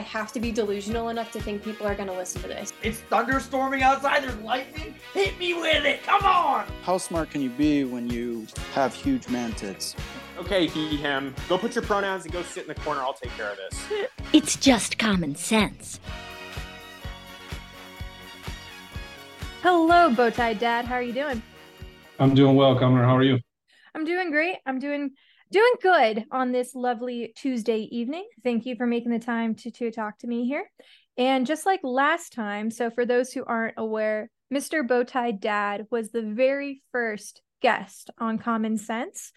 I have to be delusional enough to think people are going to listen to this. It's thunderstorming outside. There's lightning. Hit me with it. Come on. How smart can you be when you have huge man tits? Okay, he, him. Go put your pronouns and go sit in the corner. I'll take care of this. It's just common sense. Hello, BowTiedDad. How are you doing? I'm doing well, Cumner. How are you? I'm doing great. I'm doing doing good on this lovely Tuesday evening. Thank you for making the time to to talk to me here. And just like last time, so for those who aren't aware, Mr. BowTiedDad was the very first guest on Common Sense.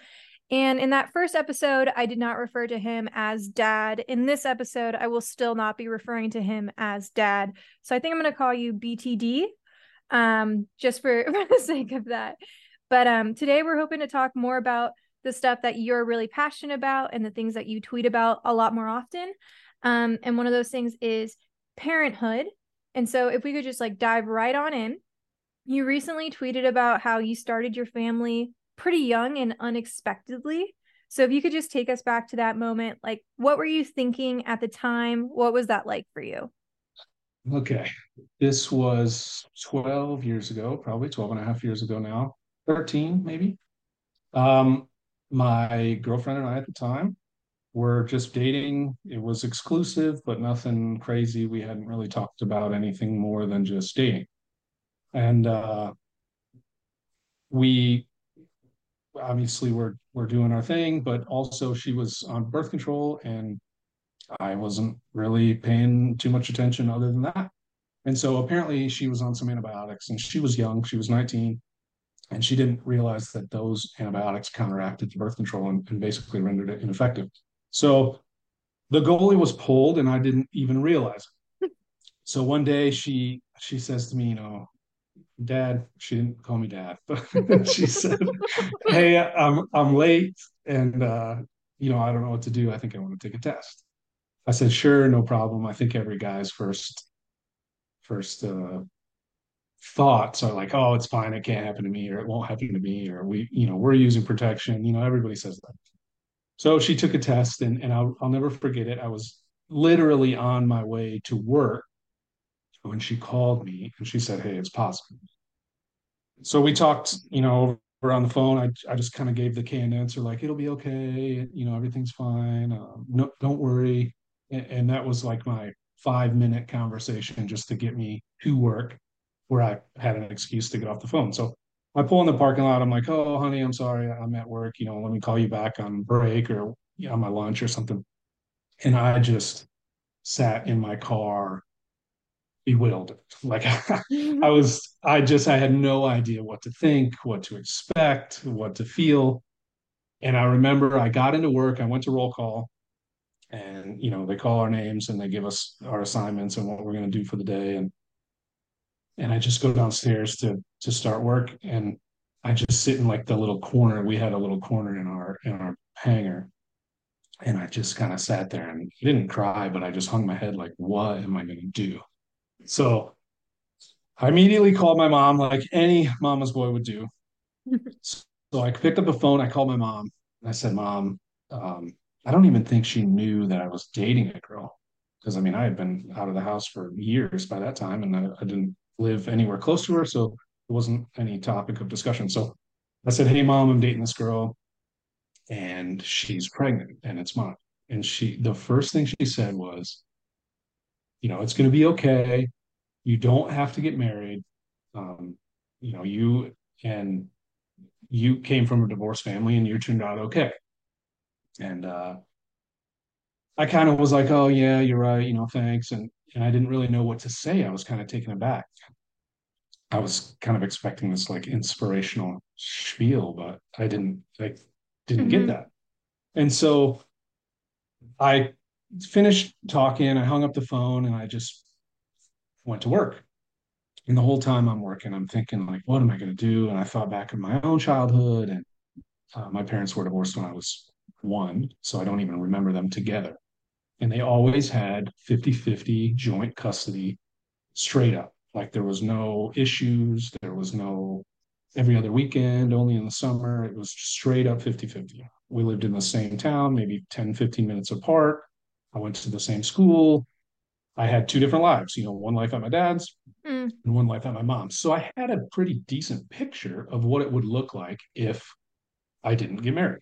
And in that first episode, I did not refer to him as dad. In this episode, I will still not be referring to him as dad. So I think I'm going to call you BTD um, just for, for the sake of that. But um, today we're hoping to talk more about the stuff that you're really passionate about and the things that you tweet about a lot more often. Um, and one of those things is parenthood. And so if we could just like dive right on in, you recently tweeted about how you started your family pretty young and unexpectedly. So if you could just take us back to that moment, like what were you thinking at the time? What was that like for you? Okay. This was 12 years ago, probably 12 and a half years ago now, 13 maybe. Um, my girlfriend and I at the time were just dating. It was exclusive, but nothing crazy. We hadn't really talked about anything more than just dating. And uh, we obviously were were doing our thing, but also she was on birth control and I wasn't really paying too much attention other than that. And so apparently she was on some antibiotics and she was young, she was 19, and she didn't realize that those antibiotics counteracted the birth control and, and basically rendered it ineffective. So the goalie was pulled and I didn't even realize it. So one day she she says to me, you know, dad, she didn't call me dad, but she said, Hey, I'm I'm late and uh, you know, I don't know what to do. I think I want to take a test. I said, sure, no problem. I think every guy's first first uh, thoughts are like, oh, it's fine, it can't happen to me, or it won't happen to me, or we, you know, we're using protection. You know, everybody says that. So she took a test, and and I'll I'll never forget it. I was literally on my way to work when she called me and she said, hey, it's positive. So we talked, you know, over on the phone. I I just kind of gave the canned answer, like it'll be okay, you know, everything's fine. Um, no, don't worry and, and that was like my five minute conversation just to get me to work where I had an excuse to get off the phone. So I pull in the parking lot. I'm like, oh, honey, I'm sorry. I'm at work. You know, let me call you back on break or you know, on my lunch or something. And I just sat in my car bewildered. Like I was, I just, I had no idea what to think, what to expect, what to feel. And I remember I got into work, I went to roll call, and you know they call our names and they give us our assignments and what we're going to do for the day and and i just go downstairs to to start work and i just sit in like the little corner. We had a little corner in our in our hangar and i just kind of sat there and didn't cry but i just hung my head like what am i going to do? So i immediately called my mom like any mama's boy would do. So i picked up the phone i called my mom and i said mom um, I don't even think she knew that I was dating a girl because I mean I had been out of the house for years by that time and I, I, didn't live anywhere close to her, so it wasn't any topic of discussion. So I said, "Hey, mom, I'm dating this girl, and she's pregnant, and it's mine." And she, the first thing she said was, "You know, it's going to be okay. You don't have to get married. Um, you know, you and you came from a divorced family, and you turned out okay." And uh, I kind of was like, "Oh yeah, you're right. You know, thanks." And and I didn't really know what to say. I was kind of taken aback. I was kind of expecting this like inspirational spiel, but I didn't like didn't mm-hmm. get that. And so I finished talking. I hung up the phone and I just went to work. And the whole time I'm working, I'm thinking like, what am I going to do? And I thought back in my own childhood, and uh, my parents were divorced when I was one, so I don't even remember them together. And they always had 50 50 joint custody straight up. Like there was no issues, there was no every other weekend, only in the summer. It was straight up 50 50. We lived in the same town, maybe 10, 15 minutes apart. I went to the same school. I had two different lives, you know, one life at my dad's Mm. and one life at my mom's. So I had a pretty decent picture of what it would look like if I didn't get married,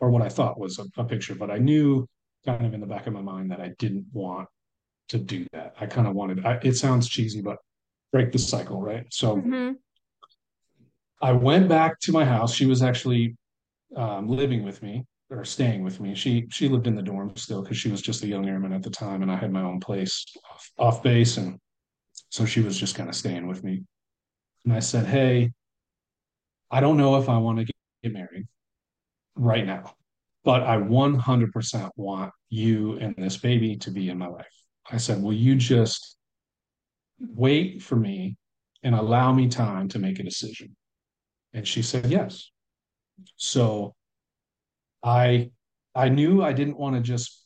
or what I thought was a, a picture. But I knew kind of in the back of my mind that I didn't want to do that. I kind of wanted, I, it sounds cheesy, but break the cycle, right? So hmm I went back to my house. She was actually um, living with me or staying with me. She she lived in the dorm still because she was just a young airman at the time, and I had my own place off, off base, and so she was just kind of staying with me. And I said, "Hey, I don't know if I want to get, get married right now, but I 100% want you and this baby to be in my life." I said, "Will you just wait for me and allow me time to make a decision?" And she said, "Yes." So I I knew I didn't want to just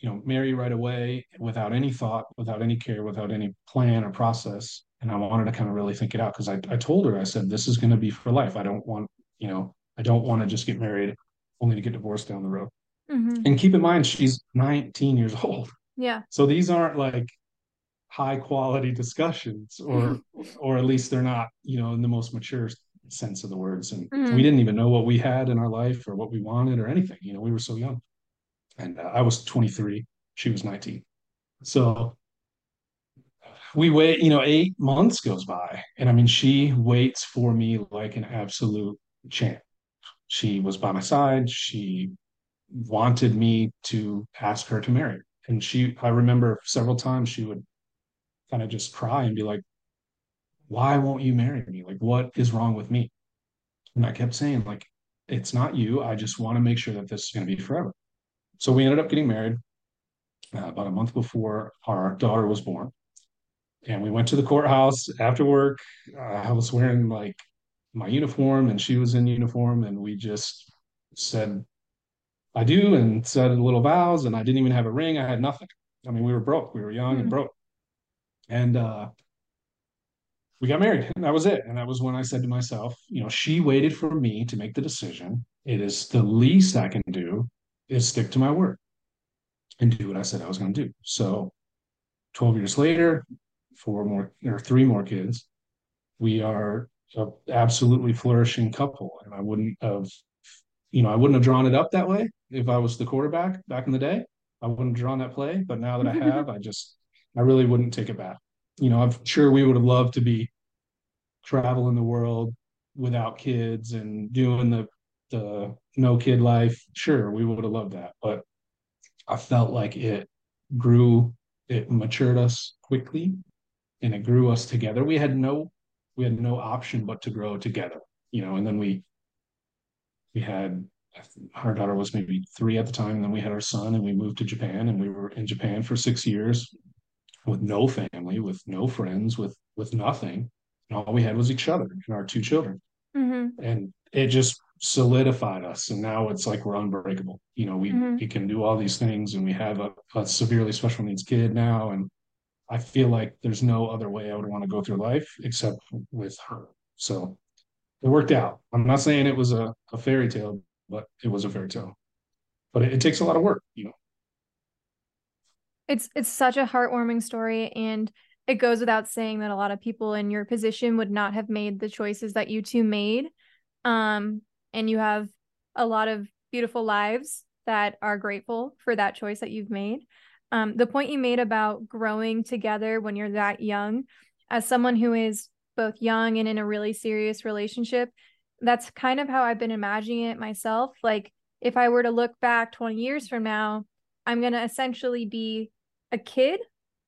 you know marry right away without any thought, without any care, without any plan or process. And I wanted to kind of really think it out because I, I told her, I said, this is going to be for life. I don't want, you know, I don't want to just get married only to get divorced down the road. hmm And keep in mind, she's 19 years old. Yeah. So these aren't like high quality discussions, or or at least they're not, you know, in the most mature sense of the words. And Mhm. we didn't even know what we had in our life or what we wanted or anything. You know, we were so young. And uh, I was 23, she was 19. So we wait, you know, eight months goes by. And I mean, she waits for me like an absolute champ. She was by my side. She wanted me to ask her to marry. And she, I remember several times she would kind of just cry and be like, why won't you marry me? Like, what is wrong with me? And I kept saying, like, it's not you. I just want to make sure that this is going to be forever. So we ended up getting married uh, about a month before our daughter was born. And we went to the courthouse after work. Uh, I was wearing like my uniform and she was in uniform. And we just said, I do, and said little vows. And I didn't even have a ring. I had nothing. I mean, we were broke. We were young and Mhm. broke. And uh, we got married. And that was it. And that was when I said to myself, you know, she waited for me to make the decision. It is the least I can do is stick to my word and do what I said I was going to do. So 12 years later, four more or three more kids, we are a absolutely flourishing couple. And I wouldn't have, you know, I wouldn't have drawn it up that way if I was the quarterback back in the day. I wouldn't have drawn that play. But now that I have, I just, I really wouldn't take it back. You know, I'm sure we would have loved to be traveling the world without kids and doing the the no kid life. Sure, we would have loved that. But I felt like it grew, it matured us quickly and it grew us together. We had no we had no option but to grow together, you know, and then we we had our daughter was maybe three at the time, and then we had our son and we moved to Japan and we were in Japan for six years with no family, with no friends, with with nothing. And all we had was each other and our two children. hmm And it just solidified us. And now it's like we're unbreakable. You know, we Mhm. we can do all these things and we have a, a severely special needs kid now. And I feel like there's no other way I would want to go through life except with her. So it worked out. I'm not saying it was a, a fairy tale, but it was a fairy tale. But it, it takes a lot of work, you know. It's it's such a heartwarming story and it goes without saying that a lot of people in your position would not have made the choices that you two made. Um and you have a lot of beautiful lives that are grateful for that choice that you've made. Um the point you made about growing together when you're that young as someone who is both young and in a really serious relationship, that's kind of how I've been imagining it myself. Like if I were to look back 20 years from now, I'm going to essentially be a kid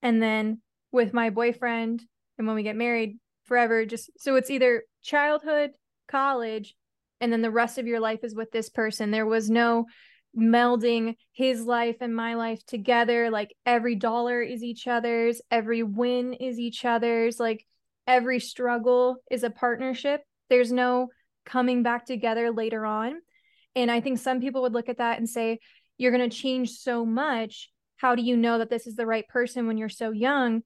and then with my boyfriend and when we get married forever just so it's either childhood college and then the rest of your life is with this person there was no melding his life and my life together like every dollar is each other's every win is each other's like every struggle is a partnership. There's no coming back together later on. And i think some people would look at that and say you're going to change so much. How do you know that this is the right person when you're so young?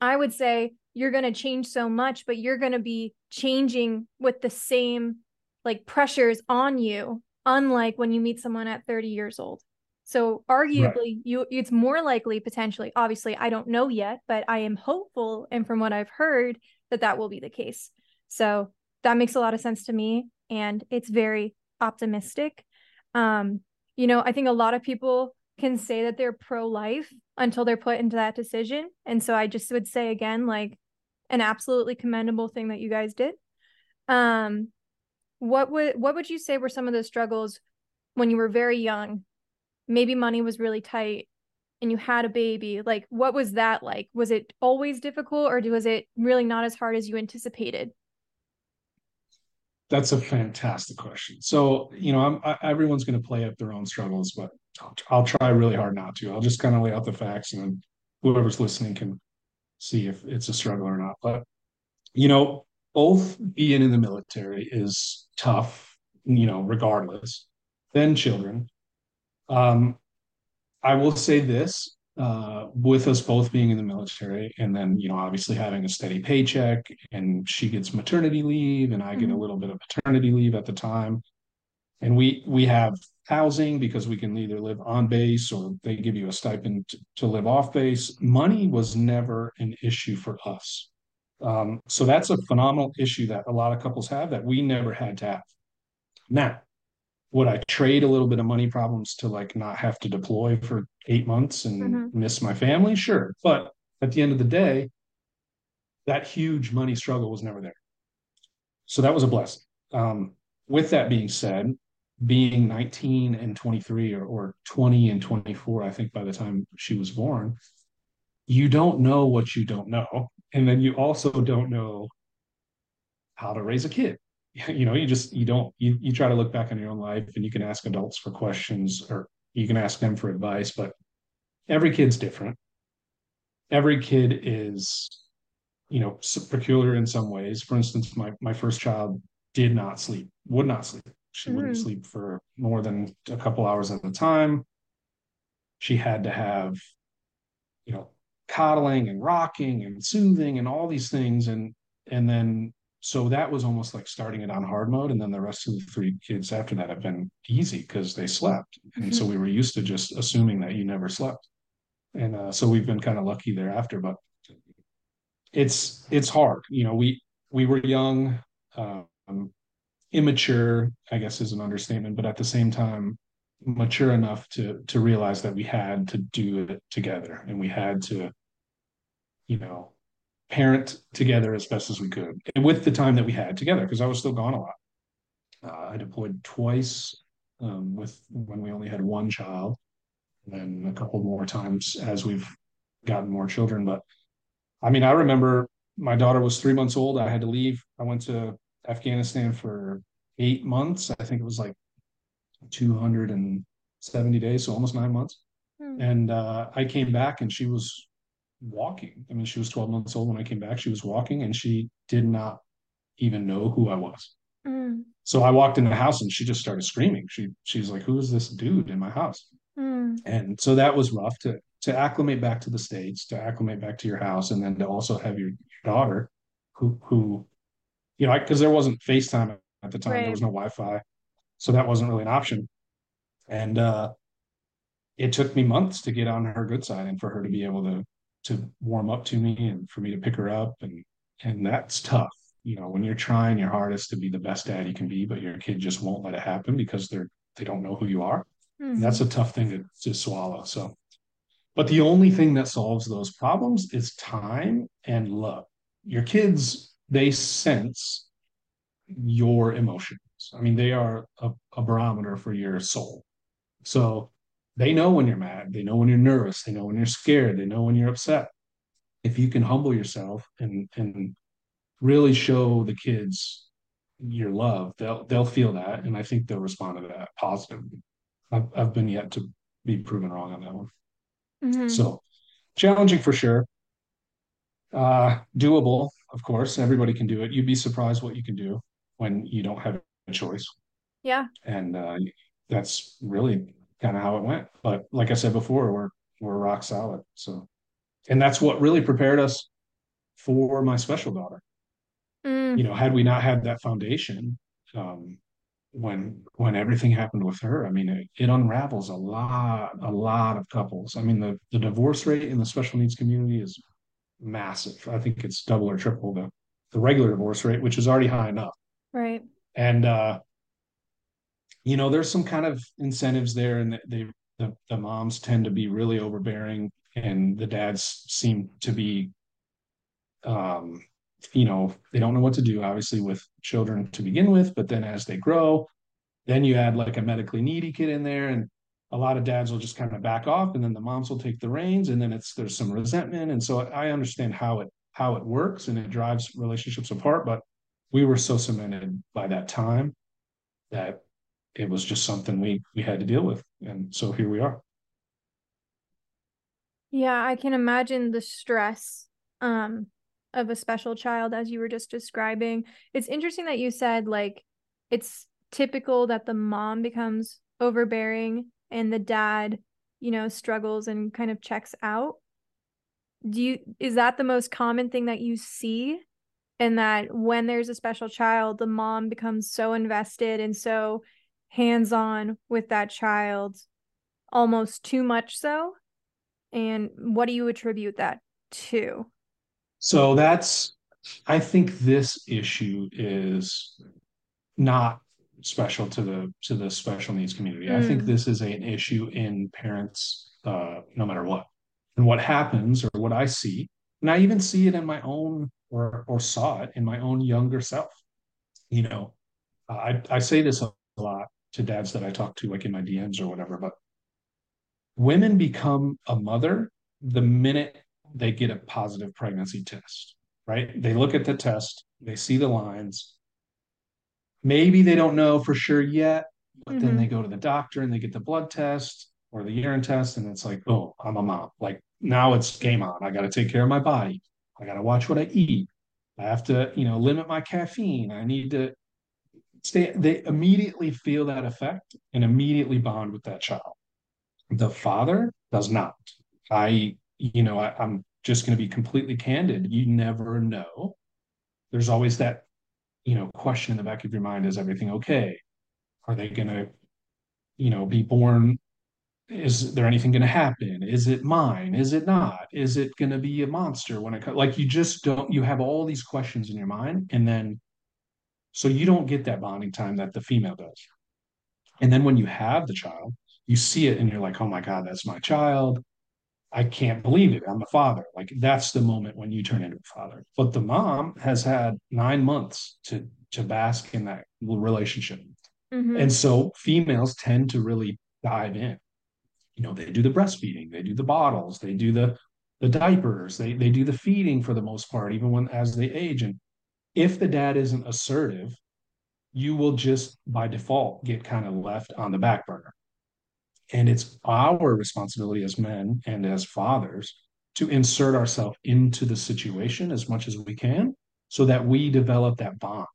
I would say you're going to change so much but you're going to be changing with the same like pressures on you unlike when you meet someone at 30 years old So arguably you it's more likely potentially obviously I don't know yet, but I am hopeful and from what I've heard that that will be the case. So that makes a lot of sense to me and it's very optimistic. Um you know, I think a lot of people can say that they're pro life until they're put into that decision. And so I just would say again like an absolutely commendable thing that you guys did. Um what would what would you say were some of the struggles when you were very young? Maybe money was really tight and you had a baby. Like what was that like? Was it always difficult or was it really not as hard as you anticipated? That's a fantastic question. So you know I, everyone's going to play up their own struggles but I'll, I'll try really hard not to. I'll just kind of lay out the facts and then whoever's listening can see if it's a struggle or not. But you know both being in the military is tough you know regardless then children um, I will say this uh, with us both being in the military and then, you know, obviously having a steady paycheck and she gets maternity leave and I get a mm-hmm. little bit of paternity leave at the time. And we we have housing because we can either live on base or they give you a stipend to, to live off base. Money was never an issue for us. Um, so that's a phenomenal issue that a lot of couples have that we never had to have. Now, would I trade a little bit of money problems to like not have to deploy for eight months and mm-hmm. miss my family? Sure. But at the end of the day, that huge money struggle was never there. So that was a blessing. Um, with that being said, being 19 and 23 or, or 20 and 24, I think by the time she was born, you don't know what you don't know. And then you also don't know how to raise a kid. you know you just you don't you, you try to look back on your own life and you can ask adults for questions or you can ask them for advice but every kid's different every kid is you know peculiar in some ways for instance my my first child did not sleep would not sleep she mm-hmm. wouldn't sleep for more than a couple hours at a time she had to have you know coddling and rocking and soothing and all these things. And and then so that was almost like starting it on hard mode. And then the rest of the three kids after that have been easy because they slept. And mm-hmm. so we were used to just assuming that you never slept. And uh, so we've been kind of lucky thereafter but it's it's hard. You know we we were young um, immature i guess is an understatement but at the same time mature enough to to realize that we had to do it together and we had to you know parent together as best as we could and with the time that we had together because I was still gone a lot. Uh, I deployed twice um, with when we only had one child, and a couple more times as we've gotten more children. But I mean, I remember my daughter was three months old. I had to leave. I went to Afghanistan for eight months. I think it was like 270 days, so almost nine months. Hmm. And uh, I came back and she was walking. I mean, she was 12 months old when I came back. She was walking and she did not even know who I was. Mm. So I walked in the house and she just started screaming. She she's like, "Who is this dude in my house?" Mm. And so that was rough to to acclimate back to the states, to acclimate back to your house, and then to also have your, your daughter, who who, you know, because there wasn't FaceTime at the time, right. there was no Wi-Fi, so that wasn't really an option. And uh, it took me months to get on her good side and for her to be able to to warm up to me and for me to pick her up. And and that's tough. You know when you're trying your hardest to be the best dad you can be but your kid just won't let it happen because they're they don't know who you are mm-hmm. that's a tough thing to, to swallow. So but the only thing that solves those problems is time and love. Your kids they sense your i mean they are a, a barometer for your soul so they know when you're mad, they know when you're nervous, they know when you're scared, they know when you're upset. If you can humble yourself and and really show the kids your love, they'll they'll feel that, and I think they'll respond to that positively. I've, I've been yet to be proven wrong on that one. Mm-hmm. So challenging for sure. Uh, doable, of course. Everybody can do it. You'd be surprised what you can do when you don't have choice. Yeah. And uh, that's really kind of how it went. But like I said before, we're we're rock solid. So, and that's what really prepared us for my special daughter. Mm. You know, had we not had that foundation, um, when when everything happened with her, I mean, it, it unravels a lot, a lot of couples. I mean, the the divorce rate in the special needs community is massive. I think it's double or triple the the regular divorce rate, which is already high enough. Right. And uh, you know, there's some kind of incentives there, and they the the moms tend to be really overbearing, and the dads seem to be, um, you know, they don't know what to do. Obviously, with children to begin with, but then as they grow, then you add like a medically needy kid in there, and a lot of dads will just kind of back off, and then the moms will take the reins, and then it's there's some resentment, and so I understand how it how it works, and it drives relationships apart, but we were so cemented by that time that it was just something we we had to deal with. And so here we are. Yeah i can imagine the stress um of a special child as you were just describing. It's interesting that you said like it's typical that the mom becomes overbearing and the dad you know struggles and kind of checks out. Do you is that the most common thing that you see and that when there's a special child the mom becomes so invested and so hands on with that child almost too much so? And what do you attribute that to? So that's, I think this issue is not special to the to the special needs community. Mm. I think hmm. this is a, an issue in parents, uh, no matter what. And what happens, or what I see, and I even see it in my own, or or saw it in my own younger self. You know, I I say this a lot to dads that I talk to, like in my DMs or whatever. But women become a mother the minute they get a positive pregnancy test, right? They look at the test, they see the lines. Maybe they don't know for sure yet, but mm-hmm. then they go to the doctor and they get the blood test or the urine test, and it's like, oh, I'm a mom. Like now it's game on. I got to take care of my body. I got to watch what I eat. I have to, you know, limit my caffeine. I need to stay they immediately feel that effect and immediately bond with that child. The father does not. I you know I, i'm just going to be completely candid. You never know. There's always that you know question in the back of your mind is everything okay? Are they going to you know be born is there anything going to happen is it mine is it not is it going to be a monster when it comes like you just don't you have all these questions in your mind and then so you don't get that bonding time that the female does. And then when you have the child, you see it and you're like, oh my God, that's my child. I can't believe it. I'm a father. Like that's the moment when you turn into a father. But the mom has had nine months to to bask in that relationship. Mm-hmm. And so females tend to really dive in. You know, they do the breastfeeding, they do the bottles, they do the the diapers, they they do the feeding for the most part, even when as they age. And if the dad isn't assertive, you will just by default get kind of left on the back burner. And it's our responsibility as men and as fathers to insert ourselves into the situation as much as we can so that we develop that bond.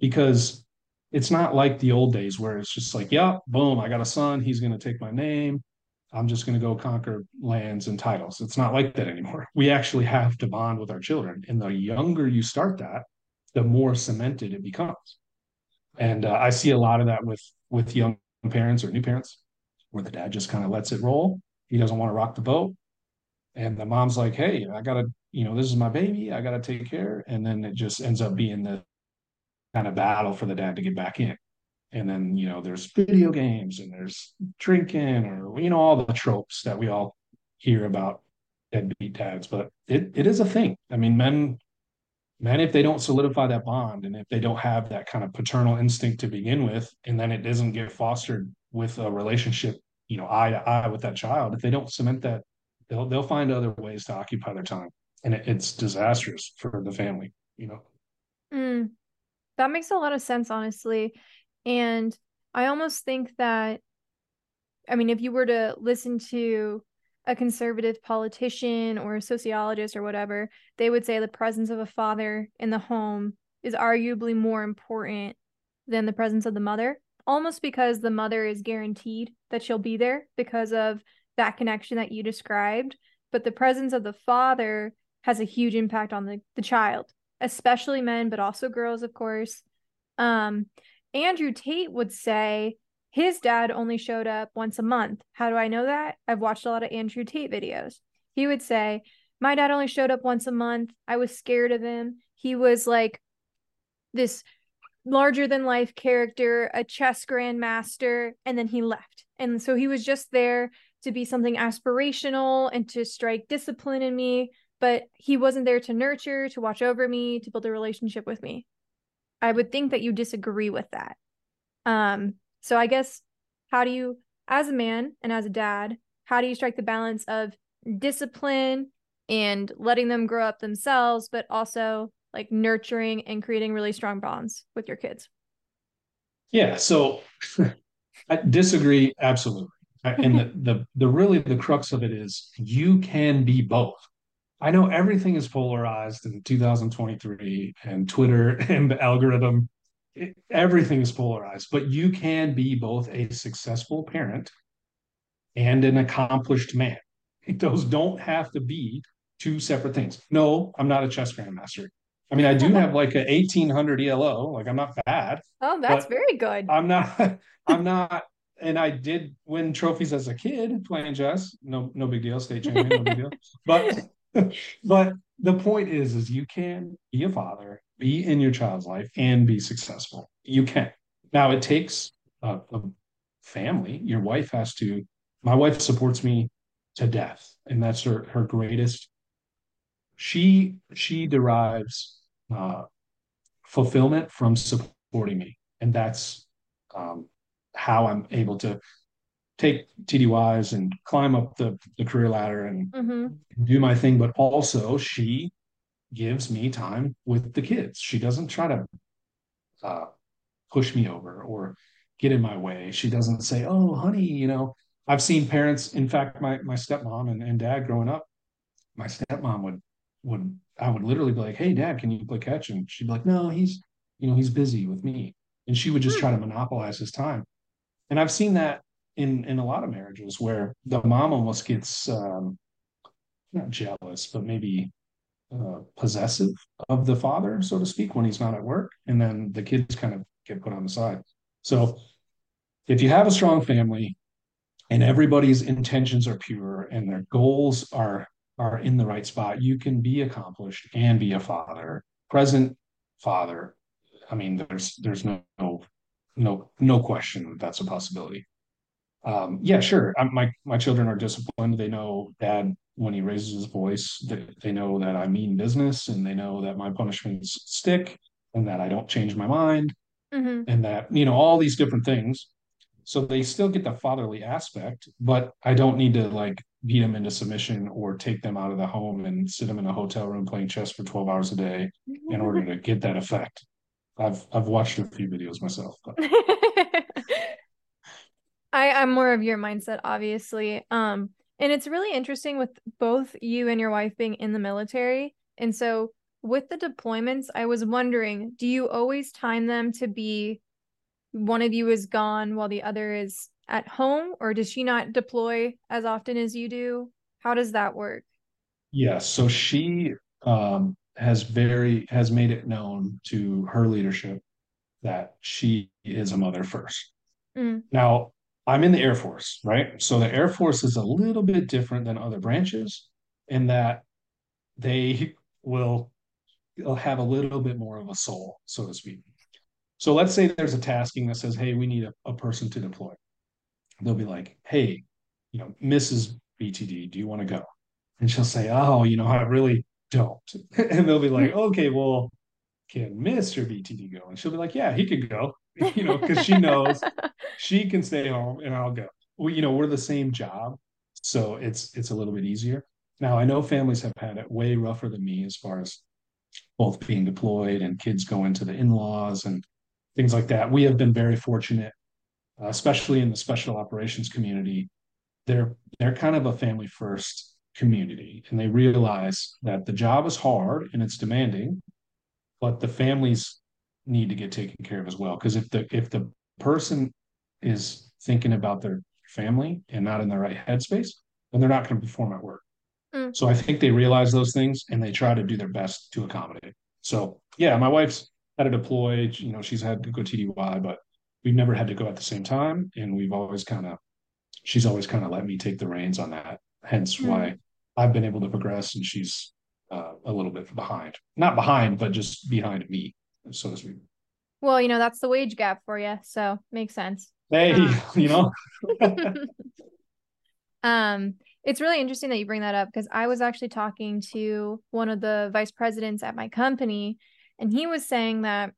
Because it's not like the old days where it's just like, yeah, boom, I got a son, he's going to take my name. I'm just going to go conquer lands and titles. It's not like that anymore. We actually have to bond with our children. And the younger you start that, the more cemented it becomes. And uh, I see a lot of that with with young parents or new parents, where the dad just kind of lets it roll. He doesn't want to rock the boat, and the mom's like, "Hey, I gotta, you know, this is my baby. I gotta take care." And then it just ends up being the kind of battle for the dad to get back in. And then you know, there's video games and there's drinking or you know all the tropes that we all hear about deadbeat dads. But it it is a thing. I mean, men men if they don't solidify that bond and if they don't have that kind of paternal instinct to begin with, and then it doesn't get fostered with a relationship, you know, eye to eye with that child, if they don't cement that, they'll they'll find other ways to occupy their time, and it, it's disastrous for the family, you know. Mm, that makes a lot of sense, honestly, and I almost think that, I mean, if you were to listen to a conservative politician or a sociologist or whatever, they would say the presence of a father in the home is arguably more important than the presence of the mother, almost because the mother is guaranteed that she'll be there because of that connection that you described. But the presence of the father has a huge impact on the, the child, especially men, but also girls, of course. Um, Andrew Tate would say his dad only showed up once a month. How do I know that? I've watched a lot of Andrew Tate videos. He would say, My dad only showed up once a month. I was scared of him. He was like this larger than life character, a chess grandmaster, and then he left. And so he was just there to be something aspirational and to strike discipline in me, but he wasn't there to nurture, to watch over me, to build a relationship with me. I would think that you disagree with that. Um, so I guess how do you, as a man and as a dad, how do you strike the balance of discipline and letting them grow up themselves, but also like nurturing and creating really strong bonds with your kids? Yeah, so I disagree absolutely. And the, the the really the crux of it is you can be both. I know everything is polarized in 2023 and Twitter and the algorithm, it, everything is polarized, but you can be both a successful parent and an accomplished man. Those don't have to be two separate things. No, I'm not a chess grandmaster. I mean, I do have like a 1800 ELO. Like I'm not bad. Oh, that's very good. I'm not. I'm not. And I did win trophies as a kid playing chess. No, no big deal. State champion, no big deal. But, but the point is, is you can be a father, be in your child's life, and be successful. You can. Now it takes a, a family. Your wife has to. My wife supports me to death, and that's her her greatest she she derives uh, fulfillment from supporting me, and that's um, how I'm able to take TDYs and climb up the, the career ladder and mm-hmm. do my thing. But also, she gives me time with the kids. She doesn't try to uh, push me over or get in my way. She doesn't say, "Oh, honey," you know. I've seen parents. In fact, my my stepmom and, and dad growing up, my stepmom would would I would literally be like, "Hey, Dad, can you play catch?" And she'd be like, "No, he's you know he's busy with me," and she would just try to monopolize his time. And I've seen that in in a lot of marriages where the mom almost gets um, not jealous, but maybe uh, possessive of the father, so to speak, when he's not at work, and then the kids kind of get put on the side. So, if you have a strong family and everybody's intentions are pure and their goals are are in the right spot, you can be accomplished and be a father, present father. I mean, there's there's no no no, question that that's a possibility. Um, yeah, sure. I'm, my my children are disciplined. They know dad when he raises his voice. They, they know that I mean business, and they know that my punishments stick, and that I don't change my mind, mm-hmm. and that you know all these different things. So they still get the fatherly aspect, but I don't need to like beat them into submission or take them out of the home and sit them in a hotel room playing chess for 12 hours a day in order to get that effect. I've I've watched a few videos myself. I, I'm more of your mindset, obviously. Um, and it's really interesting with both you and your wife being in the military. And so with the deployments, I was wondering, do you always time them to be one of you is gone while the other is at home or does she not deploy as often as you do how does that work yes so she um, has very has made it known to her leadership that she is a mother first mm. now i'm in the air force right so the air force is a little bit different than other branches in that they will have a little bit more of a soul so to speak so let's say there's a tasking that says, hey, we need a, a person to deploy. They'll be like, hey, you know, Mrs. BTD, do you want to go? And she'll say, oh, you know, I really don't. and they'll be like, hmm. okay, well, can Mr. BTD go? And she'll be like, yeah, he can go, you know, because she knows she can stay home and I'll go. Well, you know, we're the same job. So it's it's a little bit easier. Now I know families have had it way rougher than me as far as both being deployed and kids going to the in-laws and things like that. We have been very fortunate, uh, especially in the special operations community. They're they're kind of a family first community, and they realize that the job is hard and it's demanding, but the families need to get taken care of as well. Because if the if the person is thinking about their family and not in the right headspace, then they're not going to perform at work. Mm. So I think they realize those things and they try to do their best to accommodate. So yeah, my wife's had to deploy. You know, she's had to go TDY, but we've never had to go at the same time, and we've always kind of she's always kind of let me take the reins on that. Hence Mm. why I've been able to progress, and she's uh, a little bit behind. Not behind, but just behind me, so to speak. Well, you know, that's the wage gap for you. So makes sense. Hey, Ah. you know, um, it's really interesting that you bring that up because I was actually talking to one of the vice presidents at my company, and he was saying that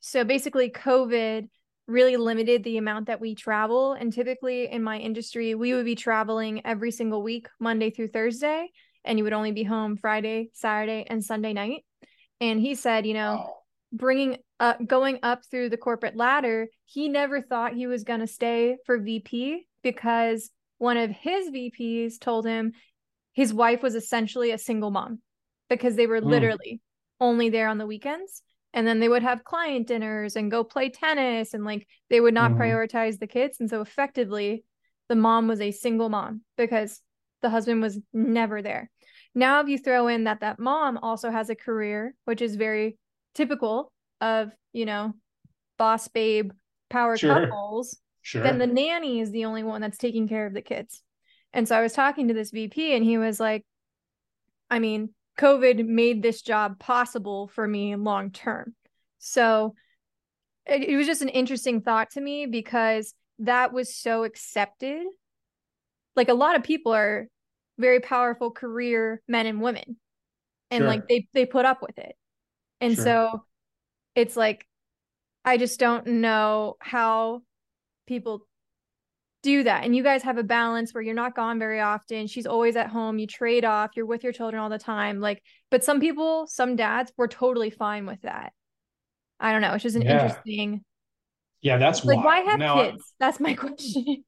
so basically COVID really limited the amount that we travel. And typically in my industry, we would be traveling every single week, Monday through Thursday, and you would only be home Friday, Saturday, and Sunday night. And he said, you know, Wow. Bringing up going up through the corporate ladder he never thought he was going to stay for vp because one of his vps told him his wife was essentially a single mom because they were Mm. literally only there on the weekends and then they would have client dinners and go play tennis and like they would not Mhm. prioritize the kids and so effectively the mom was a single mom because the husband was never there now if you throw in that that mom also has a career which is very typical of you know boss babe power Sure. couples Sure. then the nanny is the only one that's taking care of the kids and so i was talking to this vp and he was like i mean covid made this job possible for me long term so it, it was just an interesting thought to me because that was so accepted like a lot of people are very powerful career men and women and Sure. like they they put up with it and Sure. so it's like i just don't know how people do that. And you guys have a balance where you're not gone very often. She's always at home. You trade off. You're with your children all the time. Like but some people some dads were totally fine with that. I don't know. It's just an Yeah. interesting yeah, that's like why wild. have Now, kids? That's my question.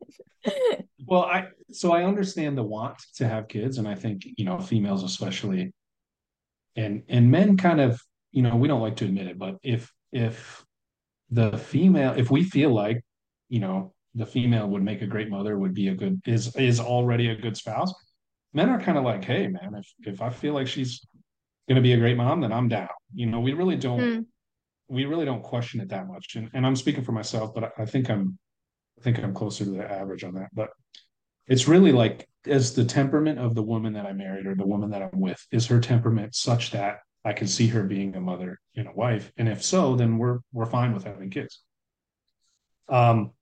Well, I so I understand the want to have kids, and I think you know females especially, and and men kind of you know we don't like to admit it, but if if the female if we feel like you know the female would make a great mother, would be a good is is already a good spouse, men are kind of like, hey man, if if I feel like she's gonna be a great mom, then I'm down. You know, we really don't Hmm. we really don't question it that much, and and I'm speaking for myself, but I, I think I'm I think I'm closer to the average on that, but it's really like as the temperament of the woman that I married or the woman that I'm with is her temperament such that I can see her being a mother and a wife, and if so, then we're we're fine with having kids. Um,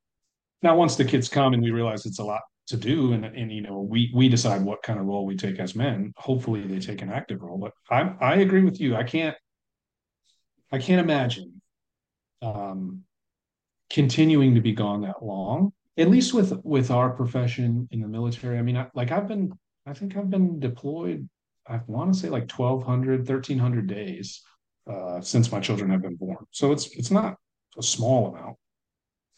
now once the kids come and we realize it's a lot to do, and and you know we we decide what kind of role we take as men. Hopefully they take an active role, but I I agree with you. I can't I can't imagine um continuing to be gone that long at least with with our profession in the military i mean I, like i've been i think i've been deployed i want to say like 1200 1300 days uh since my children have been born. So it's it's not a small amount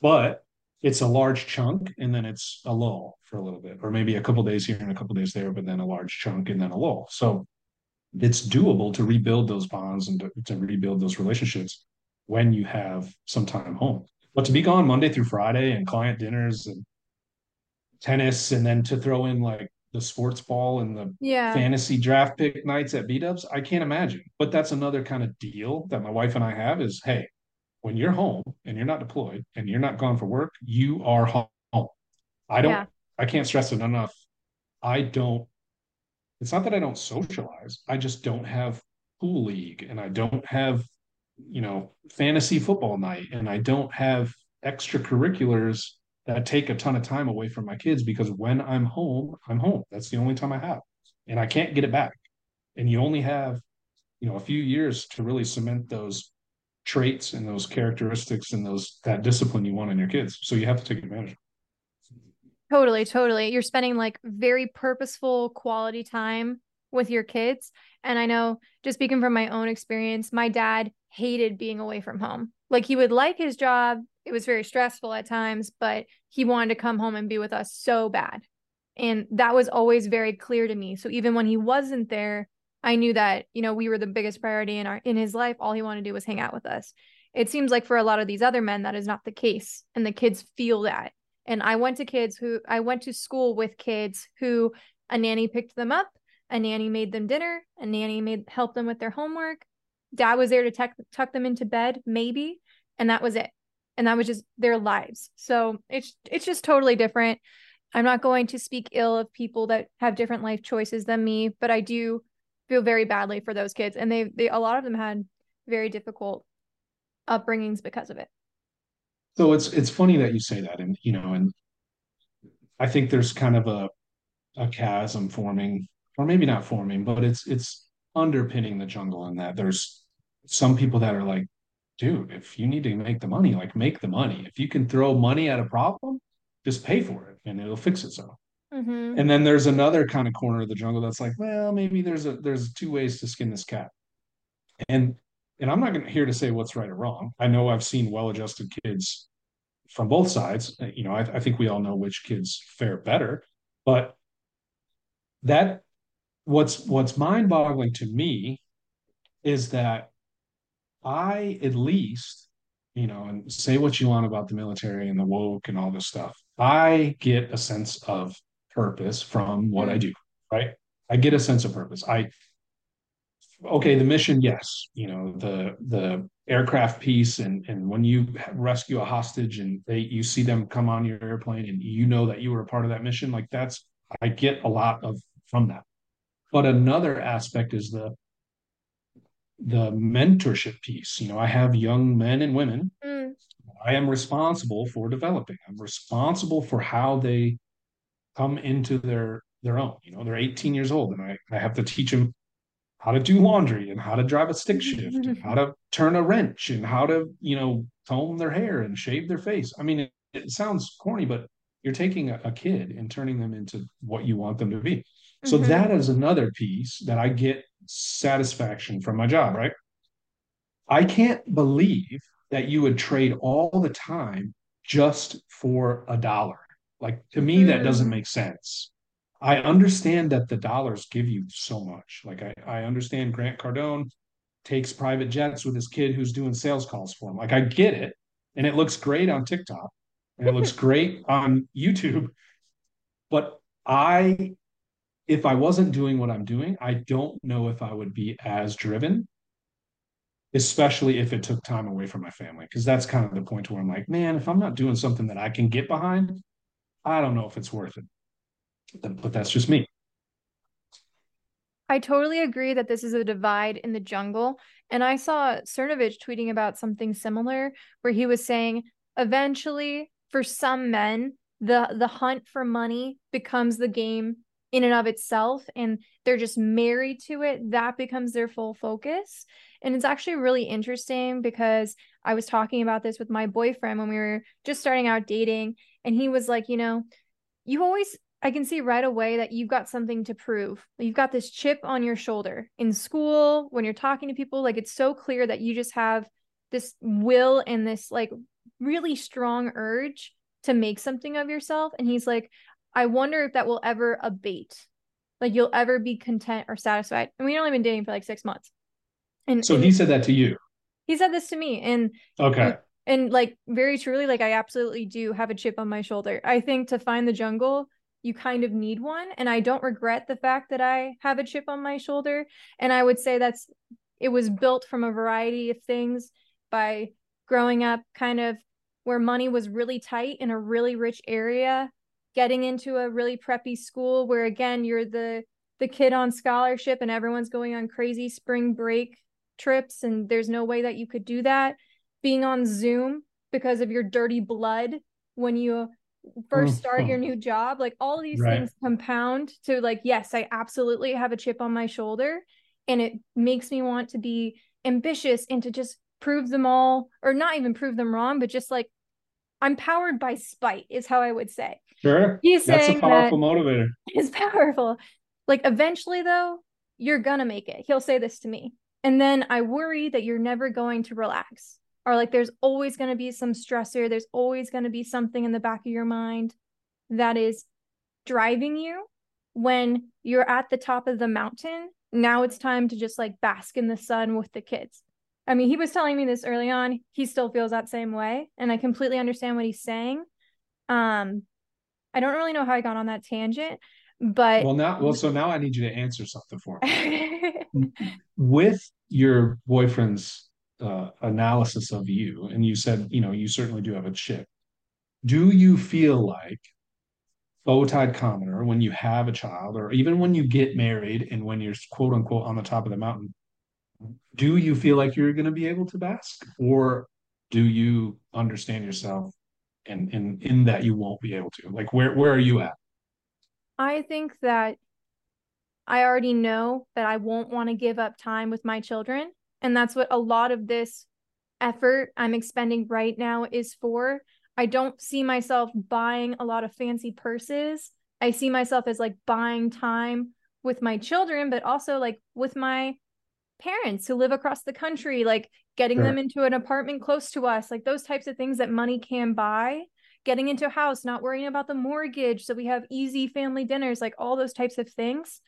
but it's a large chunk and then it's a lull for a little bit or maybe a couple days here and a couple days there but then a large chunk and then a lull. So it's doable to rebuild those bonds and to, to rebuild those relationships when you have some time home. But to be gone Monday through Friday and client dinners and tennis, and then to throw in like the sports ball and the yeah fantasy draft pick nights at B Dubs, I can't imagine. But that's another kind of deal that my wife and I have is hey, when you're home and you're not deployed and you're not gone for work, you are home. I don't, Yeah. I can't stress it enough. I don't, it's not that I don't socialize, I just don't have pool league and I don't have you know, fantasy football night and I don't have extracurriculars that take a ton of time away from my kids because when I'm home, I'm home. That's the only time I have. And I can't get it back. And you only have, you know, a few years to really cement those traits and those characteristics and those that discipline you want in your kids. So you have to take advantage. Totally, totally. You're spending like very purposeful quality time with your kids. And I know, just speaking from my own experience, my dad hated being away from home. Like he would like his job. It was very stressful at times, but he wanted to come home and be with us so bad. And that was always very clear to me. So even when he wasn't there, I knew that, you know, we were the biggest priority in our in his life. All he wanted to do was hang out with us. It seems like for a lot of these other men that is not the case. And the kids feel that. And I went to kids who I went to school with kids who a nanny picked them up, a nanny made them dinner, a nanny made helped them with their homework. Dad was there to tuck, tuck them into bed, maybe, and that was it. and that was just their lives. So it's it's just totally different. I'm not going to speak ill of people that have different life choices than me, but I do feel very badly for those kids and they they a lot of them had very difficult upbringings because of it. So it's it's funny that you say that, and you know, and I think there's kind of a a chasm forming, or maybe not forming, but it's it's underpinning the jungle in that there's some people that are like, dude, if you need to make the money, like make the money. If you can throw money at a problem, just pay for it and it'll fix itself. Mm-hmm. And then there's another kind of corner of the jungle that's like, well, maybe there's a there's two ways to skin this cat. And and I'm not going to here to say what's right or wrong. I know I've seen well-adjusted kids from both sides. You know, I, I think we all know which kids fare better, but that what's what's mind-boggling to me is that I at least, you know, and say what you want about the military and the woke and all this stuff. I get a sense of purpose from what I mm-hmm. do, right? I get a sense of purpose. I okay, the mission, yes, you know, the the aircraft piece and and when you rescue a hostage and they you see them come on your airplane and you know that you were a part of that mission, like that's I get a lot of from that. But another aspect is the the mentorship piece. You know, I have young men and women. Mm. I am responsible for developing. I'm responsible for how they come into their their own. You know, they're 18 years old, and I, I have to teach them how to do laundry and how to drive a stick shift, and how to turn a wrench, and how to you know comb their hair and shave their face. I mean, it, it sounds corny, but you're taking a, a, kid and turning them into what you want them to be. So Mhm. that is another piece that I get satisfaction from my job, right? I can't believe that you would trade all the time just for a dollar. Like to me, that doesn't make sense. I understand that the dollars give you so much. Like I, I understand Grant Cardone takes private jets with his kid who's doing sales calls for him. Like I get it. And it looks great on TikTok and it looks great on YouTube. But I if I wasn't doing what I'm doing, I don't know if I would be as driven, especially if it took time away from my family. Because that's kind of the point where I'm like, man, if I'm not doing something that I can get behind, I don't know if it's worth it. But but that's just me. I totally agree that this is a divide in the jungle. And I saw Cernovich tweeting about something similar where he was saying eventually for some men, the the hunt for money becomes the game in and of itself and they're just married to it. That becomes their full focus. And it's actually really interesting because I was talking about this with my boyfriend when we were just starting out dating and he was like, you know, you always I can see right away that you've got something to prove. You've got this chip on your shoulder in school, when you're talking to people, like it's so clear that you just have this will and this like really strong urge to make something of yourself. And he's like, I wonder if that will ever abate. Like you'll ever be content or satisfied. And we've only been dating for like six months. And, So and he said that to you. he said this to me. And Okay. and like very truly like i absolutely do have a chip on my shoulder i think to find the jungle you kind of need one and i don't regret the fact that i have a chip on my shoulder and i would say that's it was built from a variety of things by growing up kind of where money was really tight in a really rich area getting into a really preppy school where again you're the the kid on scholarship and everyone's going on crazy spring break trips and there's no way that you could do that being on Zoom because of your dirty blood when you first start your mm-hmm. new job. Like all these Right. things compound to like, yes, I absolutely have a chip on my shoulder. And it makes me want to be ambitious and to just prove them all, or not even prove them wrong, but just like I'm powered by spite, is how I would say. Sure. He's That's a powerful that motivator. is powerful. Like eventually though, you're gonna make it. He'll say this to me. And then I worry that you're never going to relax. Or like there's always going to be some stressor, there's always going to be something in the back of your mind that is driving you when you're at the top of the mountain. Now it's time to just like bask in the sun with the kids. I mean, he was telling me this early on. He still feels that same way, and I completely understand what he's saying. Um, I don't really know how I got on that tangent, but Well now well so now I need you to answer something for me. With your boyfriend's uh, analysis of you, and you said, you know, you certainly do have a chip. Do you feel like Phoatide commoner when you have a child, or even when you get married and when you're quote unquote on the top of the mountain? Do you feel like you're going to be able to bask, or do you understand yourself and in that you won't be able to? Like, where where are you at? I think that I already know that I won't want to give up time with my children. And that's what a lot of this effort I'm expending right now is for. I don't see myself buying a lot of fancy purses. I see myself as like buying time with my children, but also like with my parents who live across the country, like getting sure. them into an apartment close to us, like those types of things that money can buy, getting into a house, not worrying about the mortgage. So we have easy family dinners, like all those types of things.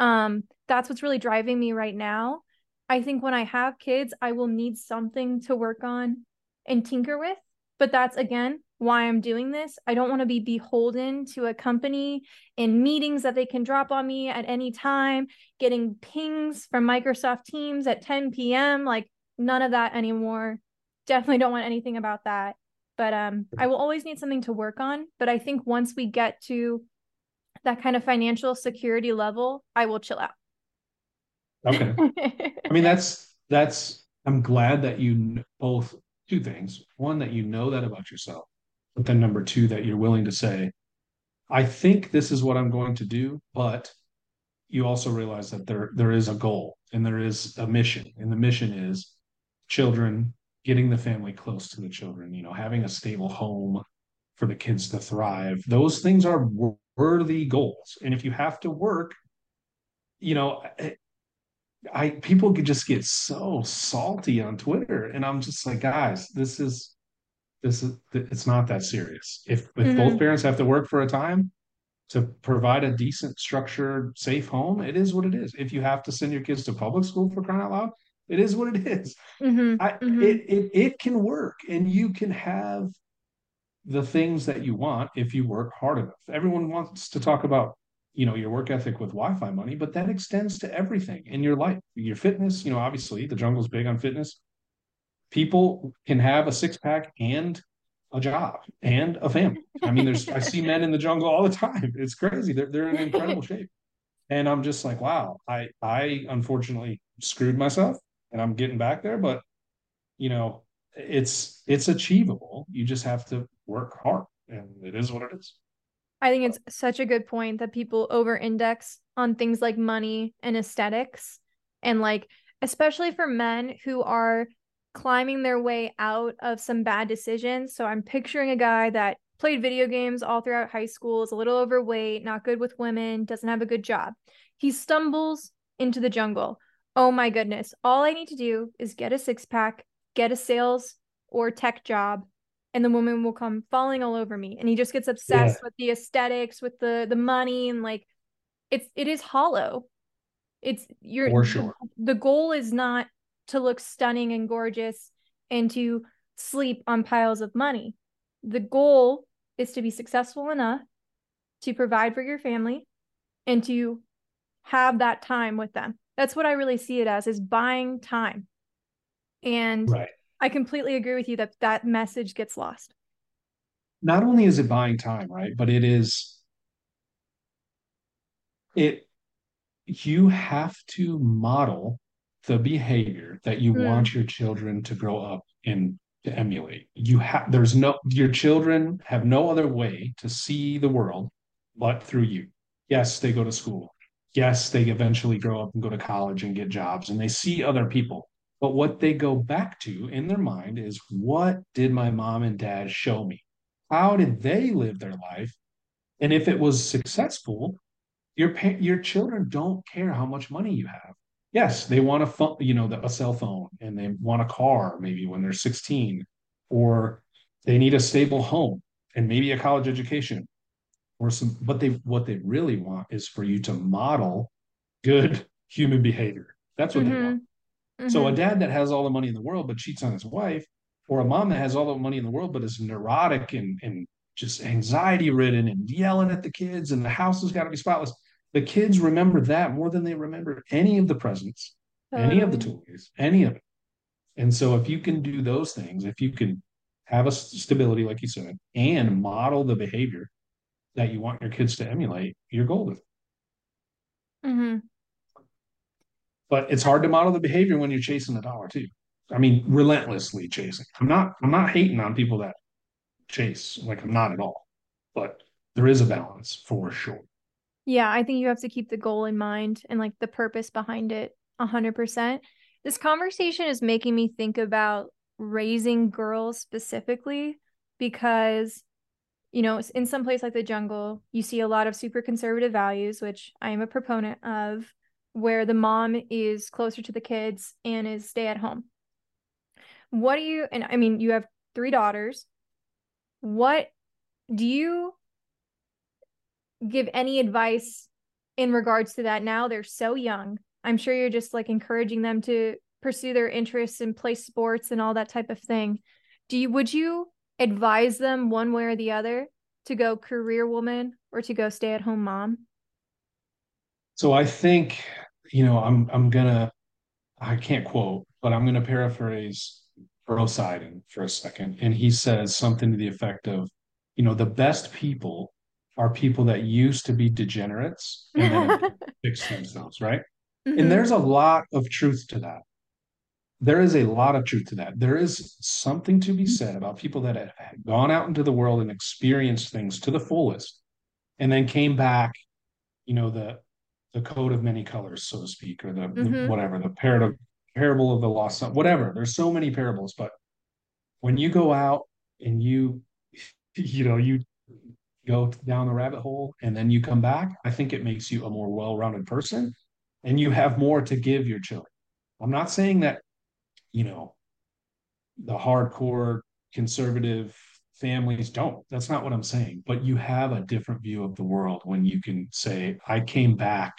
Um, that's what's really driving me right now. I think when I have kids, I will need something to work on and tinker with. But that's again why I'm doing this. I don't want to be beholden to a company in meetings that they can drop on me at any time, getting pings from Microsoft Teams at 10 p.m. Like none of that anymore. Definitely don't want anything about that. But um, I will always need something to work on. But I think once we get to that kind of financial security level, I will chill out. Okay. I mean, that's that's. I'm glad that you both two things. One that you know that about yourself, but then number two that you're willing to say, I think this is what I'm going to do, but you also realize that there there is a goal and there is a mission, and the mission is children getting the family close to the children. You know, having a stable home for the kids to thrive. Those things are worthy goals. And if you have to work, you know, eh, I people could just get so salty on Twitter, and I'm just like, guys, this is this is it's not that serious. If if mm-hmm. both parents have to work for a time to provide a decent, structured, safe home, it is what it is. If you have to send your kids to public school for crying out loud, it is what it is. Mm-hmm. I, mm-hmm. It, it it can work, and you can have the things that you want if you work hard enough. Everyone wants to talk about, you know, your work ethic with Wi-Fi money, but that extends to everything in your life. Your fitness, you know, obviously the jungle's big on fitness. People can have a six-pack and a job and a family. I mean, there's I see men in the jungle all the time. It's crazy. They're they're in incredible shape. And I'm just like, wow, I I unfortunately screwed myself and I'm getting back there, but you know, it's it's achievable. You just have to work hard and it is what it is. I think it's such a good point that people over index on things like money and aesthetics and like especially for men who are climbing their way out of some bad decisions. So I'm picturing a guy that played video games all throughout high school, is a little overweight, not good with women, doesn't have a good job. He stumbles into the jungle. Oh my goodness. All I need to do is get a six pack, get a sales or tech job, and the woman will come falling all over me and he just gets obsessed yeah. with the aesthetics with the the money and like it's it is hollow it's you're for sure the goal is not to look stunning and gorgeous and to sleep on piles of money the goal is to be successful enough to provide for your family and to have that time with them that's what i really see it as is buying time and right. I completely agree with you that that message gets lost. Not only is it buying time, right? But it is it you have to model the behavior that you mm. want your children to grow up in to emulate. You have there's no your children have no other way to see the world but through you. Yes, they go to school. Yes, they eventually grow up and go to college and get jobs and they see other people. But what they go back to in their mind is what did my mom and dad show me? How did they live their life? And if it was successful, your your children don't care how much money you have. Yes, they want a phone, you know, a cell phone, and they want a car maybe when they're 16, or they need a stable home and maybe a college education, or some. But they what they really want is for you to model good human behavior. That's what mm-hmm. they want. Mm-hmm. So a dad that has all the money in the world but cheats on his wife, or a mom that has all the money in the world but is neurotic and and just anxiety ridden and yelling at the kids and the house has got to be spotless. The kids remember that more than they remember any of the presents, any of the toys, any of it. And so if you can do those things, if you can have a stability, like you said, and model the behavior that you want your kids to emulate, you're golden. Mm-hmm. But it's hard to model the behavior when you're chasing the dollar too. I mean, relentlessly chasing. I'm not I'm not hating on people that chase, like I'm not at all. But there is a balance for sure. Yeah, I think you have to keep the goal in mind and like the purpose behind it 100%. This conversation is making me think about raising girls specifically because you know, in some place like the jungle, you see a lot of super conservative values, which I am a proponent of, where the mom is closer to the kids and is stay at home. What do you, and I mean, you have three daughters. What do you give any advice in regards to that now? They're so young. I'm sure you're just like encouraging them to pursue their interests and play sports and all that type of thing. Do you, would you advise them one way or the other to go career woman or to go stay at home mom? So I think, you know, I'm I'm gonna I can't quote, but I'm gonna paraphrase Sidon for a second. And he says something to the effect of, you know, the best people are people that used to be degenerates and then fix themselves, right? Mm-hmm. And there's a lot of truth to that there is a lot of truth to that. There is something to be said about people that have gone out into the world and experienced things to the fullest and then came back, you know, the the coat of many colors, so to speak, or the, mm-hmm. the whatever, the parable, parable of the lost son, whatever. There's so many parables, but when you go out and you, you know, you go down the rabbit hole and then you come back, I think it makes you a more well-rounded person and you have more to give your children. I'm not saying that you know, the hardcore conservative families don't. That's not what I'm saying. But you have a different view of the world when you can say, I came back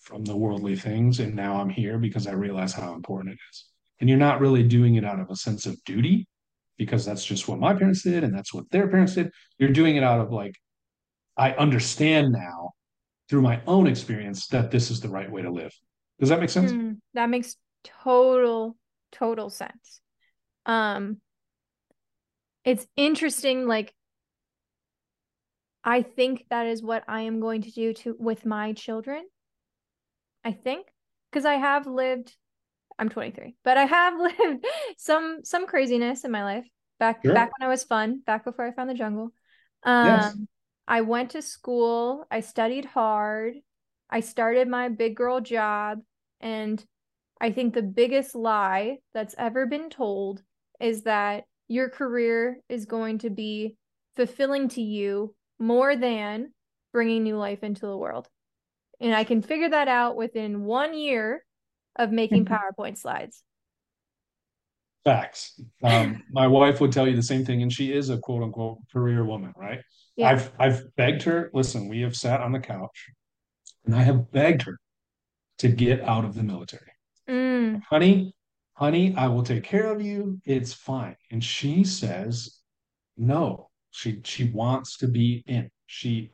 from the worldly things and now I'm here because I realize how important it is. And you're not really doing it out of a sense of duty because that's just what my parents did and that's what their parents did. You're doing it out of like, I understand now through my own experience that this is the right way to live. Does that make sense? Mm, that makes total total sense. Um it's interesting like I think that is what I am going to do to with my children. I think because I have lived I'm 23, but I have lived some some craziness in my life back sure. back when I was fun, back before I found the jungle. Um yes. I went to school, I studied hard, I started my big girl job and I think the biggest lie that's ever been told is that your career is going to be fulfilling to you more than bringing new life into the world. And I can figure that out within one year of making PowerPoint slides. Facts. Um, my wife would tell you the same thing, and she is a quote unquote career woman, right? Yeah. I've I've begged her. Listen, we have sat on the couch, and I have begged her to get out of the military. Mm. Honey, honey, I will take care of you. It's fine. And she says, no. She she wants to be in. She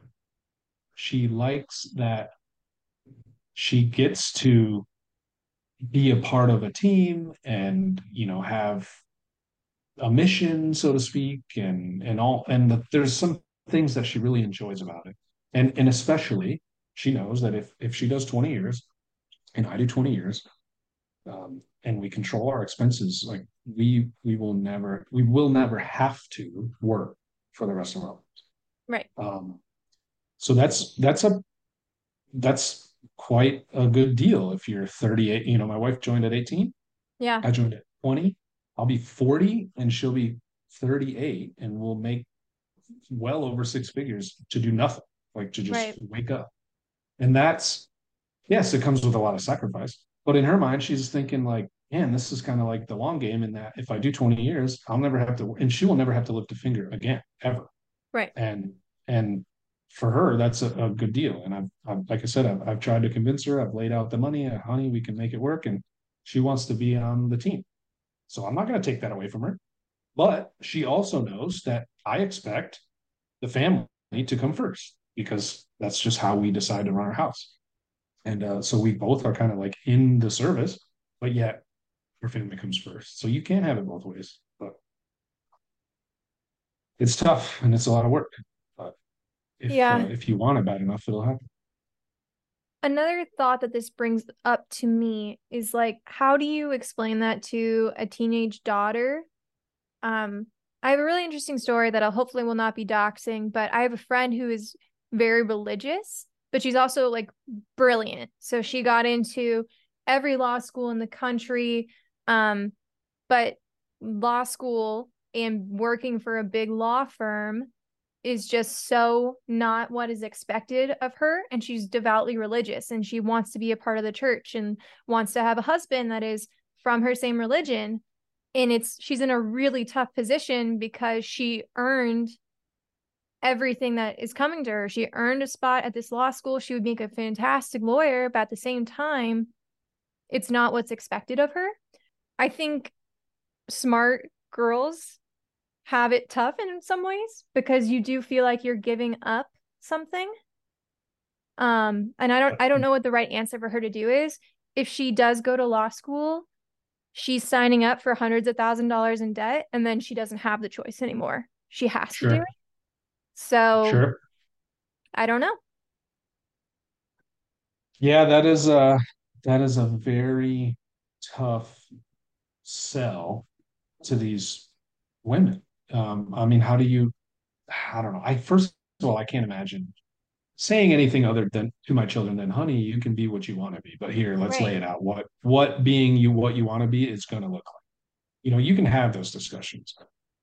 she likes that she gets to be a part of a team and you know have a mission so to speak and and all and the, there's some things that she really enjoys about it and and especially she knows that if if she does 20 years and I do 20 years um, and we control our expenses, like we we will never we will never have to work for the rest of our lives. Right. Um, so that's that's a that's quite a good deal if you're 38. You know, my wife joined at 18. Yeah. I joined at 20. I'll be 40 and she'll be 38 and we'll make well over six figures to do nothing, like to just right. wake up. And that's yes, it comes with a lot of sacrifice. But in her mind, she's thinking like, man, this is kind of like the long game in that if I do 20 years, I'll never have to, and she will never have to lift a finger again, ever. Right. And, and for her, that's a, a good deal. And I've, I've, like I said, I've, I've tried to convince her, I've laid out the money, uh, honey, we can make it work. And she wants to be on the team. So I'm not going to take that away from her. But she also knows that I expect the family to come first because that's just how we decide to run our house. And uh, so we both are kind of like in the service, but yet her family comes first. So you can't have it both ways. But it's tough and it's a lot of work. If Yeah. uh, if you want it bad enough, it'll happen. Another thought that this brings up to me is like, how do you explain that to a teenage daughter? Um, I have a really interesting story that I'll hopefully will not be doxing, but I have a friend who is very religious, but she's also like brilliant. So she got into every law school in the country. Um, but law school and working for a big law firm is just so not what is expected of her and she's devoutly religious and she wants to be a part of the church and wants to have a husband that is from her same religion and it's she's in a really tough position because she earned everything that is coming to her. She earned a spot at this law school. She would make a fantastic lawyer but at the same time it's not what's expected of her. I think smart girls have it tough in some ways because you do feel like you're giving up something. Um, and I don't I don't know what the right answer for her to do is. If she does go to law school, she's signing up for hundreds of thousand dollars in debt and then she doesn't have the choice anymore. She has to do it. So Sure. I don't know. Yeah, that is a that is a very tough sell to these women. Um, I mean, how do you I don't know. I first of all, I can't imagine saying anything other than to my children than honey, you can be what you want to be. But here, let's lay it out. What what being you what you want to be is going to look like. You know, you can have those discussions.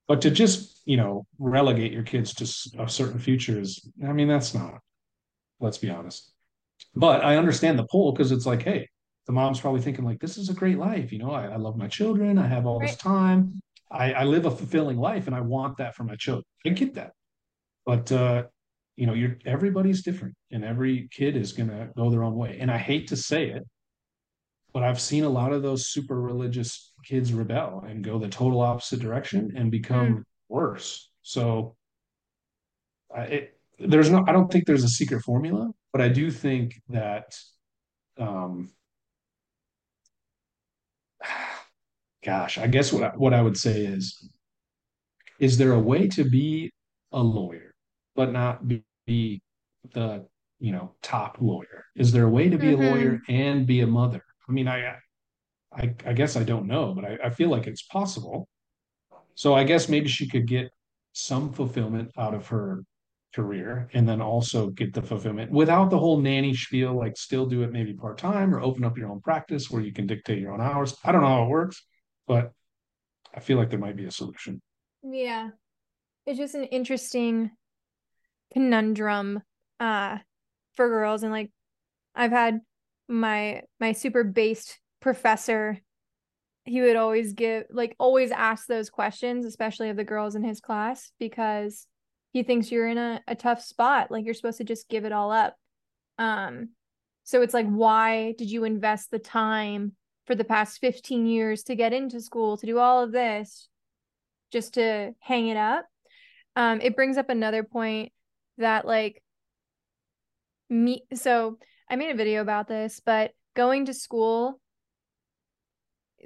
But to just, you know, relegate your kids to a certain future is, I mean, that's not, let's be honest. But I understand the pull because it's like, hey, the mom's probably thinking like, this is a great life. You know, I, I love my children. I have all this time. I, I live a fulfilling life and I want that for my children. I get that. But uh, you know, you're everybody's different and every kid is gonna go their own way. And I hate to say it, but I've seen a lot of those super religious kids rebel and go the total opposite direction and become worse. So I it, there's no I don't think there's a secret formula, but I do think that um gosh, I guess what I, what I would say is is there a way to be a lawyer but not be, be the you know top lawyer? Is there a way to be Mhm. a lawyer and be a mother? I mean, I I, I guess I don't know, but I, I feel like it's possible. So I guess maybe she could get some fulfillment out of her career and then also get the fulfillment without the whole nanny spiel, like still do it maybe part time or open up your own practice where you can dictate your own hours. I don't know how it works, but I feel like there might be a solution. Yeah. It's just an interesting conundrum uh for girls and like I've had my my super based professor he would always give like always ask those questions especially of the girls in his class because he thinks you're in a, a tough spot like you're supposed to just give it all up um so it's like why did you invest the time for the past 15 years to get into school to do all of this just to hang it up. Um it brings up another point that like me so i made a video about this but going to school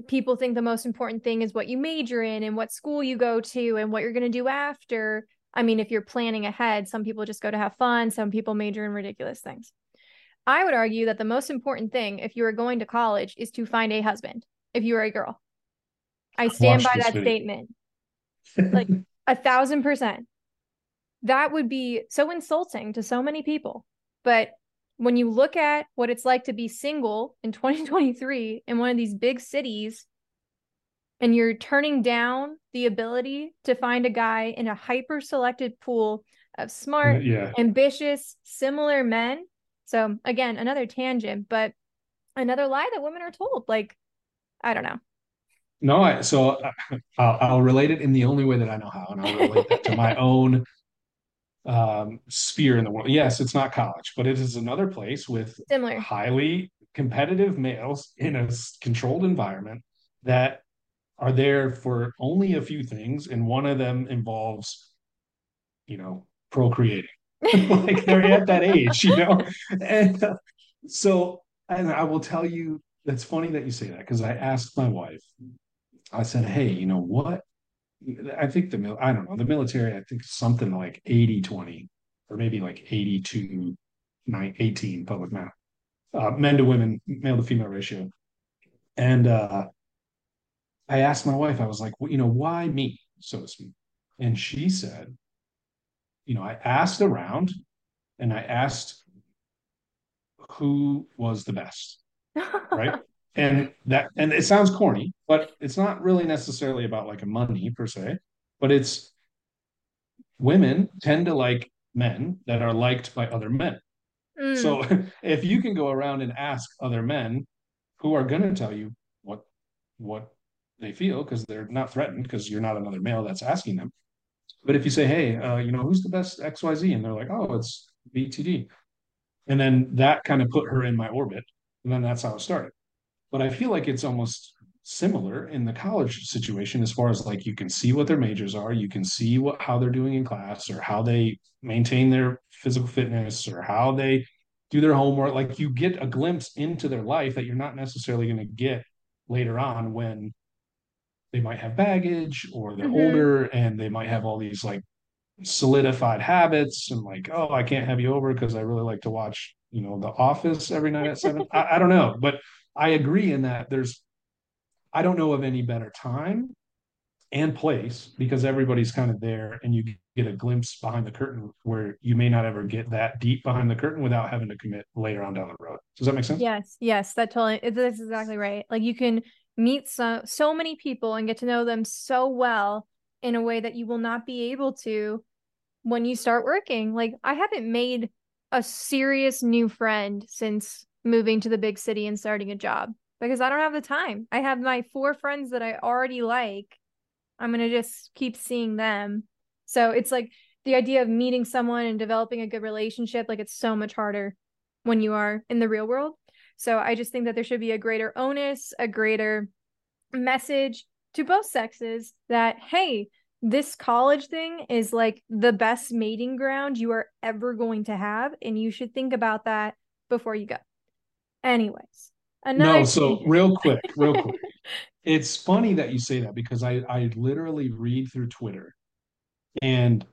people think the most important thing is what you major in and what school you go to and what you're going to do after. I mean if you're planning ahead some people just go to have fun some people major in ridiculous things i would argue that the most important thing if you are going to college is to find a husband if you are a girl i stand by that video. statement like a thousand percent that would be so insulting to so many people but when you look at what it's like to be single in 2023 in one of these big cities and you're turning down the ability to find a guy in a hyper selected pool of smart yeah. ambitious similar men so again another tangent but another lie that women are told like i don't know No, I so uh, I'll, I'll relate it in the only way that I know how, and I'll relate that to my own um, sphere in the world. Yes, it's not college, but it is another place with similar highly competitive males in a controlled environment that are there for only a few things, and one of them involves, you know, procreating. like they're at that age, you know, and uh, so, and I will tell you it's funny that you say that because I asked my wife, I said, hey, you know what? I think the mil I don't know, the military, I think something like 80 20 or maybe like 82 9 18 public math. Uh, men to women, male to female ratio. And uh I asked my wife, I was like, well, you know, why me, so to speak? And she said, you know, I asked around and I asked who was the best, right? and that and it sounds corny but it's not really necessarily about like a money per se but it's women tend to like men that are liked by other men Mm. so if you can go around and ask other men who are going to tell you what what they feel because they're not threatened because you're not another male that's asking them but if you say hey uh, you know who's the best xyz and they're like oh it's btd and then that kind of put her in my orbit. And then that's how it started. But I feel like it's almost similar in the college situation as far as like you can see what their majors are, you can see what how they're doing in class or how they maintain their physical fitness or how they do their homework. Like you get a glimpse into their life that you're not necessarily going to get later on when they might have baggage or they're Mhm. older and they might have all these like solidified habits and like oh i can't have you over because i really like to watch you know the office every night at seven I, I don't know but i agree in that there's i don't know of any better time and place because everybody's kind of there and you get a glimpse behind the curtain where you may not ever get that deep behind the curtain without having to commit later on down the road does that make sense Yes, yes, that totally that's exactly right. Like you can meet so so many people and get to know them so well in a way that you will not be able to when you start working. Like I haven't made a serious new friend since moving to the big city and starting a job because I don't have the time. I have my four friends that I already like. I'm going to just keep seeing them. So it's like the idea of meeting someone and developing a good relationship like it's so much harder when you are in the real world. So I just think that there should be a greater onus, a greater message to both sexes that, hey, this college thing is like the best mating ground you are ever going to have. And you should think about that before you go. Anyways, another. no so real quick real quick it's funny that you say that because i i literally read through twitter and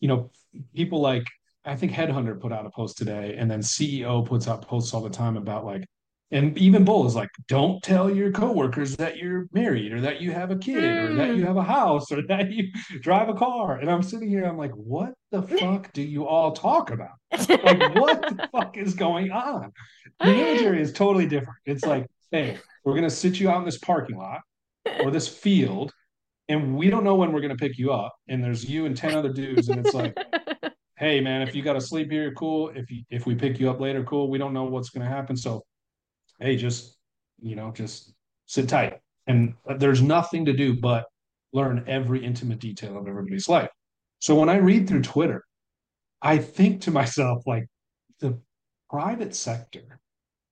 you know people like i think headhunter put out a post today and then ceo puts out posts all the time about like and even bull is like don't tell your coworkers that you're married or that you have a kid or that you Mm. have a house or that you drive a car. And i'm sitting here i'm like what the fuck do you all talk about? Like what the fuck is going on? The military is totally different. It's like hey we're going to sit you out in this parking lot or this field and we don't know when we're going to pick you up and there's you and 10 other dudes and it's like hey man if you got to sleep here cool. If you if we pick you up later cool. We don't know what's going to happen. So hey just you know just sit tight. And uh, there's nothing to do but learn every intimate detail of everybody's life. So when i read through twitter i think to myself like the private sector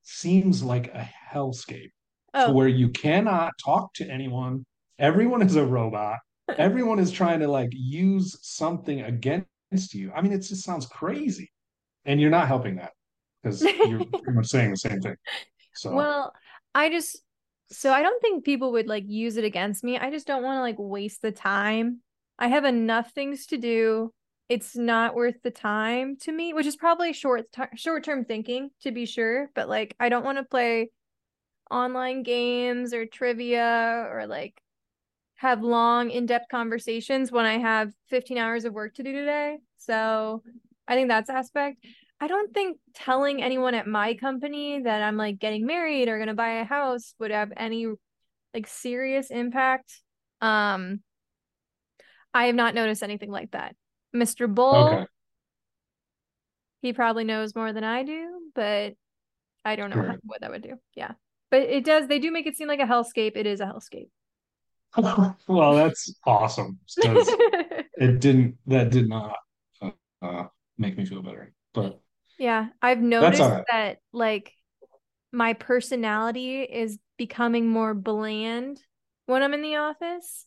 seems like a hellscape to oh, where you cannot talk to anyone. Everyone is a robot. Everyone is trying to like use something against you. I mean, it just sounds crazy. And you're not helping that because you're pretty much saying the same thing. So well, I just so I don't think people would like use it against me. I just don't want to like waste the time. I have enough things to do. It's not worth the time to me, which is probably short short term thinking to be sure. But like, I don't want to play online games or trivia or like have long in depth conversations when I have 15 hours of work to do today. So I think that's aspect. I don't think telling anyone at my company that I'm like getting married or going to buy a house would have any like serious impact. Um I have not noticed anything like that. Mr. Bull, okay. he probably knows more than I do, but I don't know how, what that would do. Yeah. But it does they do make it seem like a hellscape. It is a hellscape. well, that's awesome. it didn't that did not uh, make me feel better. But Yeah, I've noticed right. that like my personality is becoming more bland when I'm in the office.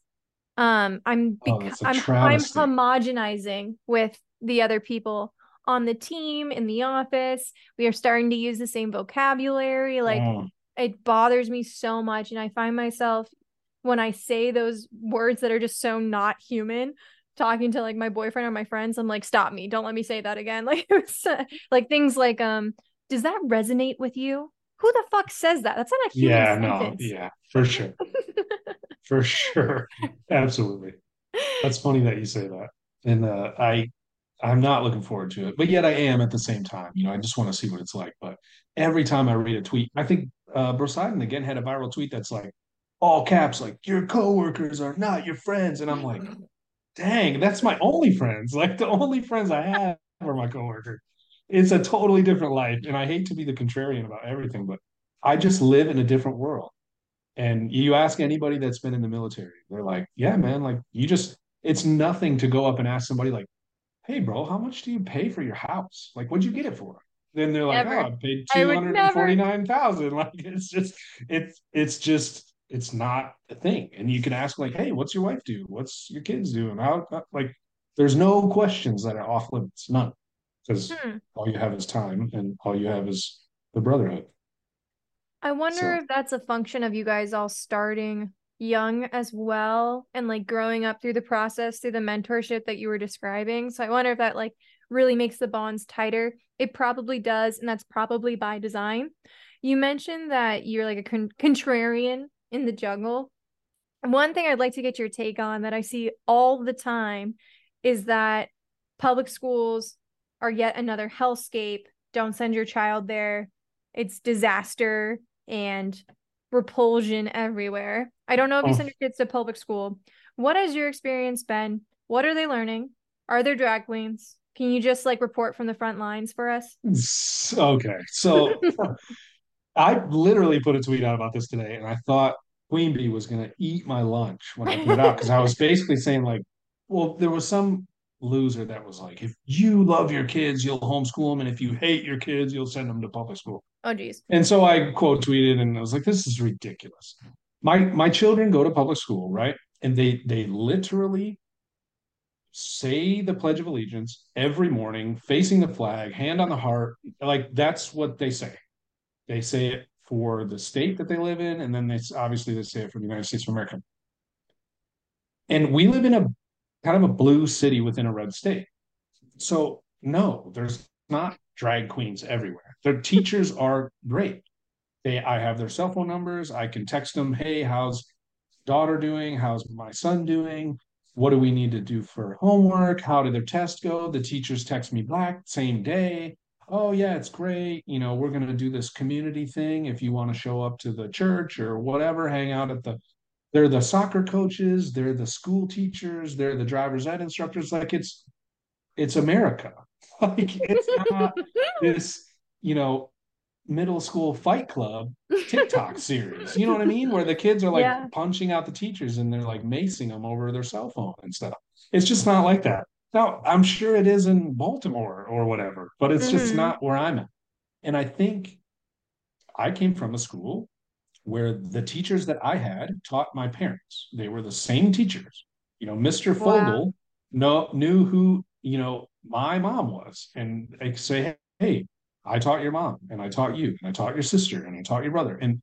Um, I'm Oh, bec- that's a I'm I'm homogenizing with the other people on the team in the office. We are starting to use the same vocabulary. Like oh, it bothers me so much and i find myself when i say those words that are just so not human talking to like my boyfriend or my friends i'm like stop me. Don't let me say that again. Like it's uh, like things like um does that resonate with you? Who the fuck says that? That's not a human yeah sentence. no yeah for sure. For sure. Absolutely. That's funny that you say that. And uh, i i'm not looking forward to it but yet i am at the same time you know i just want to see what it's like. But every time i read a tweet i think uh Brosidon again had a viral tweet that's like all caps like your coworkers are not your friends and i'm like dang that's my only friends like the only friends i have are my coworkers it's a totally different life and i hate to be the contrarian about everything but i just live in a different world and you ask anybody that's been in the military, they're like, yeah, man, like you just, it's nothing to go up and ask somebody like, hey, bro, how much do you pay for your house? Like, what'd you get it for? Then they're like, Never. oh, I paid I two would hundred and forty-nine thousand. Like, it's just, it's, it's just, it's not a thing. And you can ask like, hey, what's your wife do? What's your kids doing? How, like, there's no questions that are off limits, none, because Hmm. all you have is time, and all you have is the brotherhood. I wonder So- if that's a function of you guys all starting young as well and like growing up through the process through the mentorship that you were describing. So I wonder if that like really makes the bonds tighter. It probably does, and that's probably by design. You mentioned that you're like a con- contrarian in the jungle. One thing I'd like to get your take on that I see all the time is that public schools are yet another hellscape. Don't send your child there. It's disaster and repulsion everywhere. I don't know if you Oh. send your kids to public school. What has your experience been? What are they learning? Are there drag queens? Can you just like report from the front lines for us? Okay, so I literally put a tweet out about this today, and I thought Queen Bee was gonna eat my lunch when I put it out because I was basically saying like, well, there was some loser that was like, if you love your kids, you'll homeschool them, and if you hate your kids, you'll send them to public school. Oh geez. And so I quote tweeted and I was like, this is ridiculous. My my children go to public school, right? And they they literally say the Pledge of Allegiance every morning, facing the flag, hand on the heart. Like that's what they say. They say it for the state that they live in, and then they obviously they say it for the United States of America. And we live in a kind of a blue city within a red state. So no, there's not drag queens everywhere. Their teachers are great. They I have their cell phone numbers. I can text them, hey, how's daughter doing? How's my son doing? What do we need to do for homework? How did their test go? The teachers text me back same day. Oh yeah, it's great. You know, we're going to do this community thing if you want to show up to the church or whatever, hang out at the they're the soccer coaches, they're the school teachers, they're the driver's ed instructors like it's it's America. Like it's not this, you know, middle school fight club TikTok series. You know what I mean? Where the kids are like Yeah. punching out the teachers and they're like macing them over their cell phone and stuff. It's just not like that. Now, I'm sure it is in Baltimore or whatever, but it's just Mhm. not where I'm at. And I think I came from a school where the teachers that I had taught my parents. They were the same teachers. You know, Mr. Wow. Fogel no, knew who, you know, my mom was. And they say, hey, I taught your mom and I taught you and I taught your sister and I taught your brother. And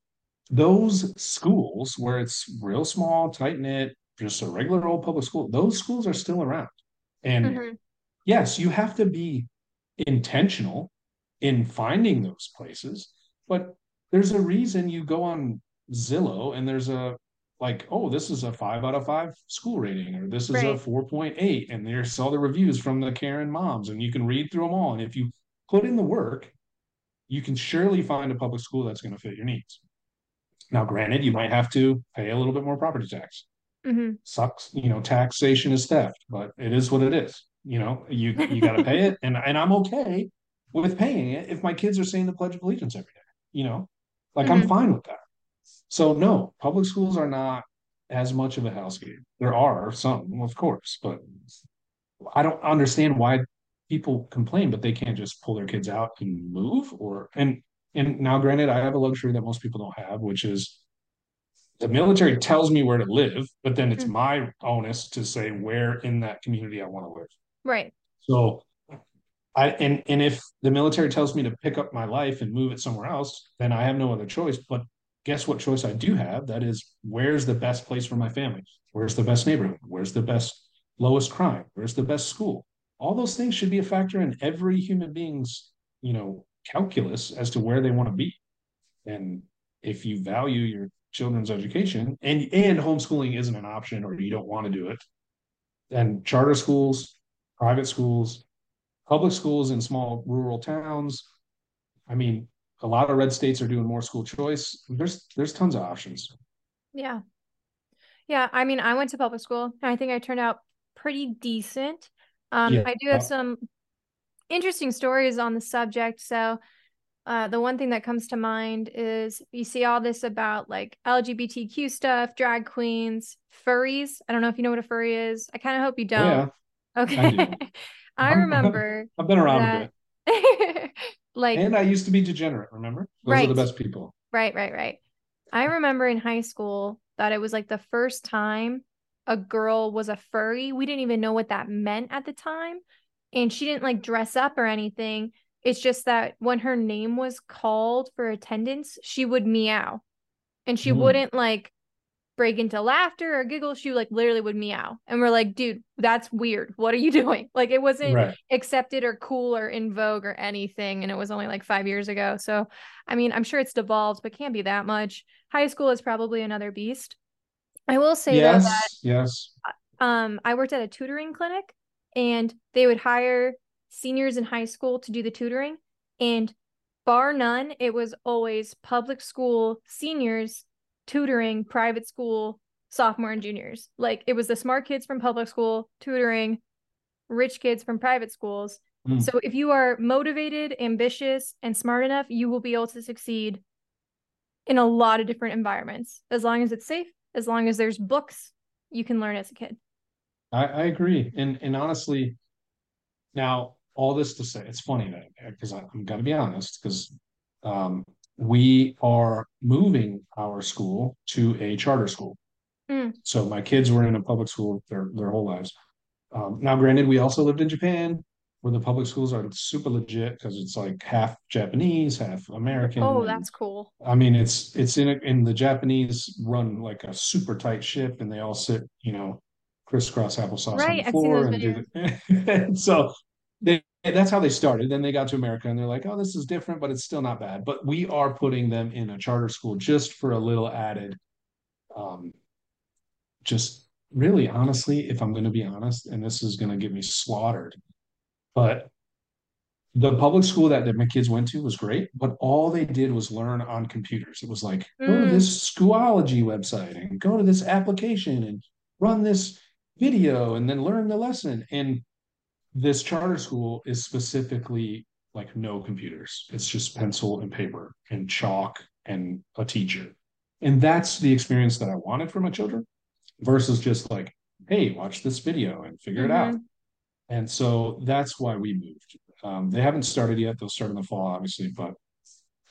those schools where it's real small, tight knit, just a regular old public school, those schools are still around. And Mhm. yes, you have to be intentional in finding those places, but there's a reason you go on Zillow and there's a like, oh, this is a five out of five school rating, or this is a 4.8, and there's all the reviews from the Karen moms, and you can read through them all. And if you put in the work, you can surely find a public school that's going to fit your needs. Now, granted, you might have to pay a little bit more property tax. Mhm. Sucks, you know, taxation is theft, but it is what it is. You know, you you got to pay it, and and I'm okay with paying it if my kids are saying the Pledge of Allegiance every day. You know, like I'm Mhm. fine with that. So no, public schools are not as much of a hellscape. There are some, of course, but I don't understand why people complain, but they can't just pull their kids out and move or and and now granted, I have a luxury that most people don't have, which is the military tells me where to live, but then it's Mhm. my onus to say where in that community I want to live. Right. So I and and if the military tells me to pick up my life and move it somewhere else, then I have no other choice but guess what choice I do have? That is, where's the best place for my family? Where's the best neighborhood? Where's the best lowest crime? Where's the best school? All those things should be a factor in every human being's, you know, calculus as to where they want to be. And if you value your children's education and and homeschooling isn't an option or you don't want to do it, and charter schools, private schools, public schools in small rural towns. I mean, a lot of red states are doing more school choice. There's there's tons of options. Yeah. Yeah, I mean, I went to public school. and I think I turned out pretty decent. Um, Yeah. I do have some interesting stories on the subject. So, uh, the one thing that comes to mind is you see all this about like LGBTQ stuff, drag queens, furries. I don't know if you know what a furry is. I kind of hope you Oh, don't. yeah, Okay. I I'm- remember I've been around a that, bit. like, And I used to be degenerate, remember? Those are Right. the best people. Right, right, right. I remember in high school that it was like the first time a girl was a furry. We didn't even know what that meant at the time. And she didn't like dress up or anything. It's just that when her name was called for attendance, she would meow. And she Mm. wouldn't like break into laughter or giggle. She like literally would meow. And we're like, dude, that's weird. What are you doing? Like it wasn't Right. accepted or cool or in vogue or anything. And it was only like five years ago. So, I mean, I'm sure it's devolved, but can't be that much. High school is probably another beast. I will say though that Yes, yes. um, I worked at a tutoring clinic and they would hire seniors in high school to do the tutoring. And bar none, it was always public school seniors tutoring private school sophomore and juniors. Like it was the smart kids from public school tutoring rich kids from private schools. Mm. So if you are motivated, ambitious, and smart enough, you will be able to succeed in a lot of different environments. As long as it's safe, as long as there's books, you can learn as a kid. I, I agree. And and honestly, now all this to say, it's funny because I'm gonna be honest, because um, we are moving our school to a charter school. Mm. So my kids were in a public school their their whole lives. Um, now, granted, we also lived in Japan, where the public schools are super legit because it's like half Japanese, half American. Oh, that's cool. I mean, it's it's in a, in the Japanese run like a super tight ship, and they all sit, you know, crisscross applesauce Right, on the floor and do the, and so they that's how they started. Then they got to America, and they're like, oh, this is different, but it's still not bad. But we are putting them in a charter school just for a little added, um, just really honestly, if I'm going to be honest, and this is going to get me slaughtered, but the public school that, that my kids went to was great, but all they did was learn on computers. It was like, go to Mm. this Schoology website and go to this application and run this video and then learn the lesson. And this charter school is specifically like no computers. It's just pencil and paper and chalk and a teacher. And that's the experience that I wanted for my children versus just like, hey, watch this video and figure it out. And so that's why we moved. Um, they haven't started yet. They'll start in the fall, obviously, but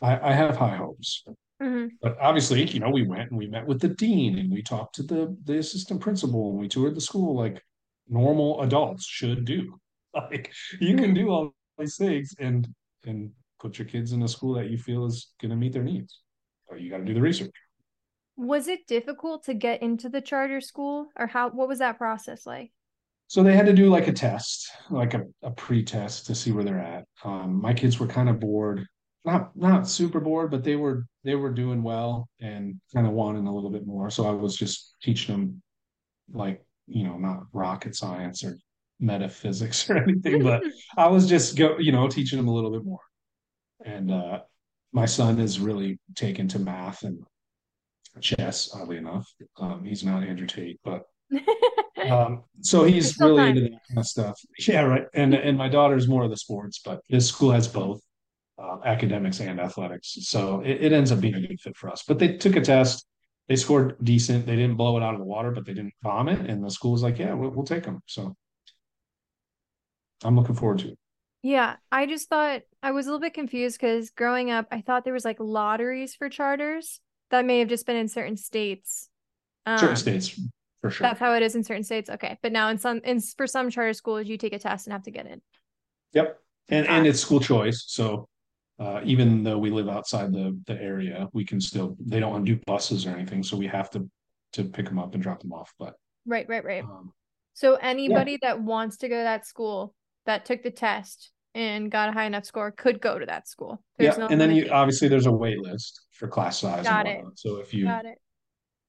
I, I have high hopes. Mhm. But obviously, you know, we went and we met with the dean and we talked to the the assistant principal and we toured the school like normal adults should do. Like you can do all these things and and put your kids in a school that you feel is going to meet their needs. But you got to do the research. Was it difficult to get into the charter school or how what was that process like? So they had to do like a test, like a, a pre-test to see where they're at. Um, my kids were kind of bored, not not super bored, but they were they were doing well and kind of wanting a little bit more. So I was just teaching them like, you know, not rocket science or metaphysics or anything, but I was just go, you know, teaching them a little bit more. And uh my son is really taken to math and chess, oddly enough. Um, he's not Andrew Tate, but um, so he's really time. into that kind of stuff. Yeah, right. And and my daughter's more of the sports, but this school has both uh, academics and athletics. So it, it ends up being a good fit for us. But they took a test. They scored decent. They didn't blow it out of the water, but they didn't bomb it. And the school was like, yeah, we'll, we'll take them. So I'm looking forward to it. Yeah, I just thought I was a little bit confused because growing up, I thought there was like lotteries for charters. That may have just been in certain states. Certain Um, states, for sure. That's how it is in certain states. Okay, but now in some, in for some charter schools, you take a test and have to get in. Yep. And and it's school choice. So uh, even though we live outside the the area, we can still they don't do buses or anything, so we have to to pick them up and drop them off. But Right, right, right. um, So anybody that wants to go to that school that took the test and got a high enough score could go to that school. yeah, no and then you obviously there's a wait list for class size. Got and it. So if you got it.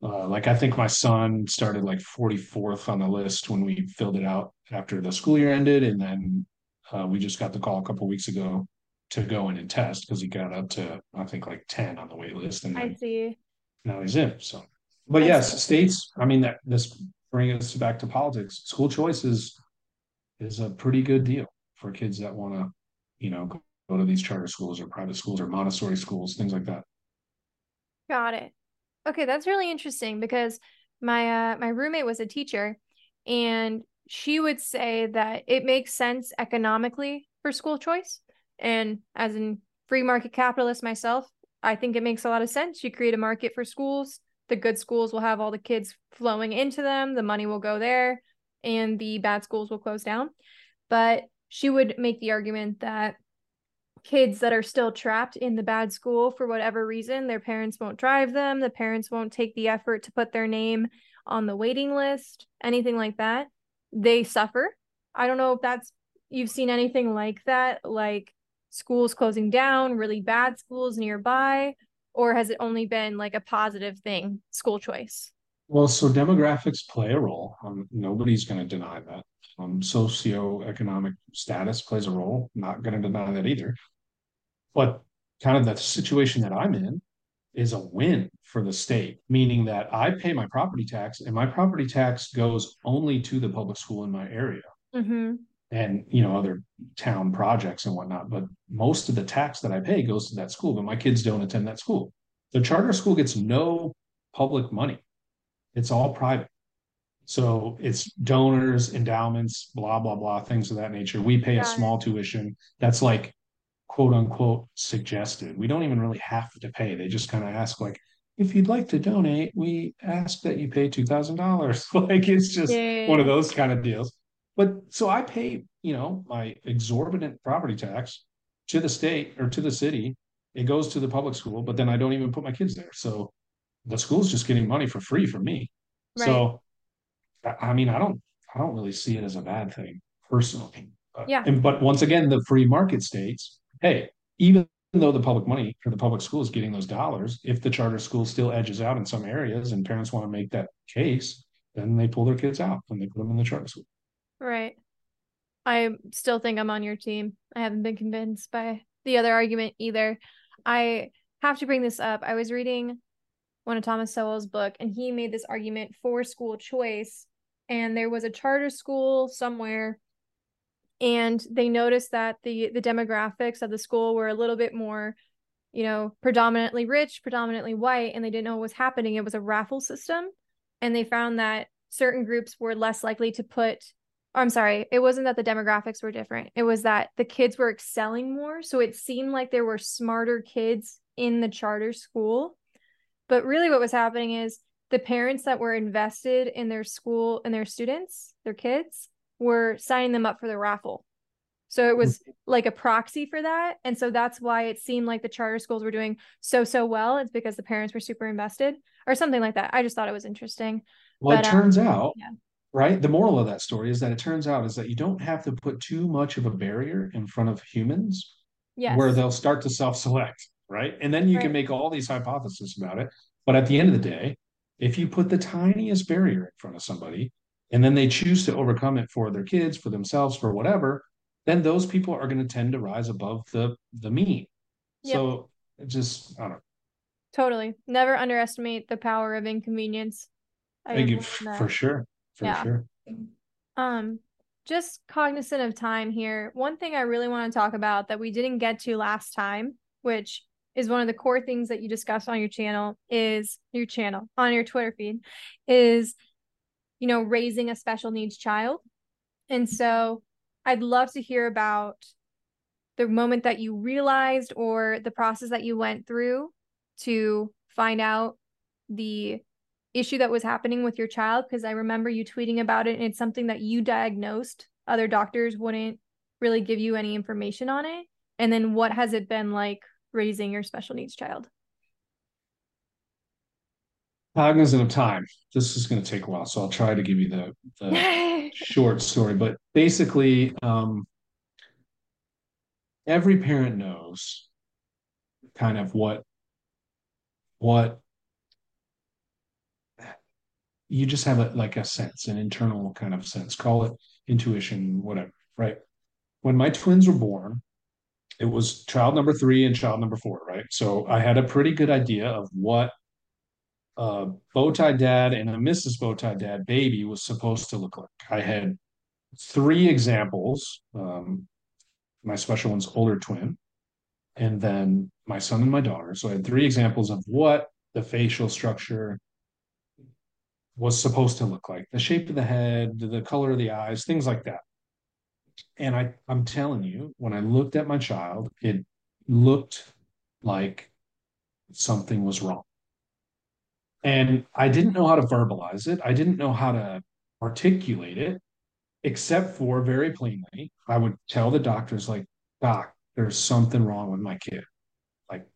uh, like, I think my son started like 44th on the list when we filled it out after the school year ended, and then uh, we just got the call a couple weeks ago to go in and test because he got up to I think like 10 on the wait list, and I see. now he's in. So, but I yes, states. I mean, that this brings us back to politics. School choice is is a pretty good deal for kids that want to, you know, go, to these charter schools or private schools or Montessori schools, things like that. Got it. Okay, that's really interesting because my uh my roommate was a teacher and she would say that it makes sense economically for school choice. And as an free market capitalist myself, I think it makes a lot of sense. You create a market for schools, the good schools will have all the kids flowing into them, the money will go there, and the bad schools will close down. But she would make the argument that kids that are still trapped in the bad school for whatever reason their parents won't drive them the parents won't take the effort to put their name on the waiting list anything like that they suffer i don't know if that's you've seen anything like that like schools closing down really bad schools nearby or has it only been like a positive thing school choice Well, so demographics play a role. Um, nobody's going to deny that. Um, socioeconomic status plays a role. Not going to deny that either. But kind of the situation that I'm in is a win for the state, meaning that I pay my property tax and my property tax goes only to the public school in my area mm-hmm. and you know other town projects and whatnot. But most of the tax that I pay goes to that school, but my kids don't attend that school. The charter school gets no public money. It's all private. So it's donors, endowments, blah, blah, blah, things of that nature. We pay a small tuition that's like quote unquote suggested. We don't even really have to pay. They just kind of ask, like, if you'd like to donate, we ask that you pay $2,000. like it's just Yeah. one of those kind of deals. But so I pay, you know, my exorbitant property tax to the state or to the city. It goes to the public school, but then I don't even put my kids there. So the school's just getting money for free from me. So I mean, I don't I don't really see it as a bad thing personally. But, Yeah. And but once again, the free market states, hey, even though the public money or the public school is getting those dollars, if the charter school still edges out in some areas and parents want to make that case, then they pull their kids out and they put them in the charter school. Right. I still think I'm on your team. I haven't been convinced by the other argument either. I have to bring this up. I was reading one of Thomas Sowell's book, and he made this argument for school choice. And there was a charter school somewhere, and they noticed that the the demographics of the school were a little bit more, you know, predominantly rich, predominantly white, and they didn't know what was happening. It was a raffle system, and they found that certain groups were less likely to put I'm sorry, it wasn't that the demographics were different. It was that the kids were excelling more. So it seemed like there were smarter kids in the charter school. But really, what was happening is the parents that were invested in their school and their students, their kids, were signing them up for the raffle. So it was like a proxy for that. And so that's why it seemed like the charter schools were doing so, so well. It's because the parents were super invested or something like that. I just thought it was interesting. Well, But, it um, turns out, yeah. right? The moral of that story is that it turns out is that you don't have to put too much of a barrier in front of humans Yes. where they'll start to self-select, right? And then you Right. can make all these hypotheses about it. But at the end of the day, if you put the tiniest barrier in front of somebody and then they choose to overcome it for their kids, for themselves, for whatever, then those people are going to tend to rise above the the mean. Yep. So it just I don't know. Totally. Never underestimate the power of inconvenience. I Thank you for sure. For Yeah. sure. Um, just cognizant of time here. One thing I really want to talk about that we didn't get to last time, which is one of the core things that you discuss on your channel, is your channel on your Twitter feed, is you know raising a special needs child. And so I'd love to hear about the moment that you realized or the process that you went through to find out the issue that was happening with your child because I remember you tweeting about it and it's something that you diagnosed. Other doctors wouldn't really give you any information on it. And then what has it been like raising your special needs child? Cognizant of time, this is going to take a while, so I'll try to give you the, the short story. But basically, um, every parent knows kind of what what you just have a like a sense, an internal kind of sense, call it intuition, whatever, right? When my twins were born, it was child number three and child number four, right? So I had a pretty good idea of what a BowTiedDad and a Mrs. BowTiedDad baby was supposed to look like. I had three examples. Um, my special one's older twin, and then my son and my daughter. So I had three examples of what the facial structure was supposed to look like the shape of the head, the color of the eyes, things like that. And I, I'm telling you, when I looked at my child, it looked like something was wrong. And I didn't know how to verbalize it. I didn't know how to articulate it, except for very plainly, I would tell the doctors, like, Doc, there's something wrong with my kid. Like,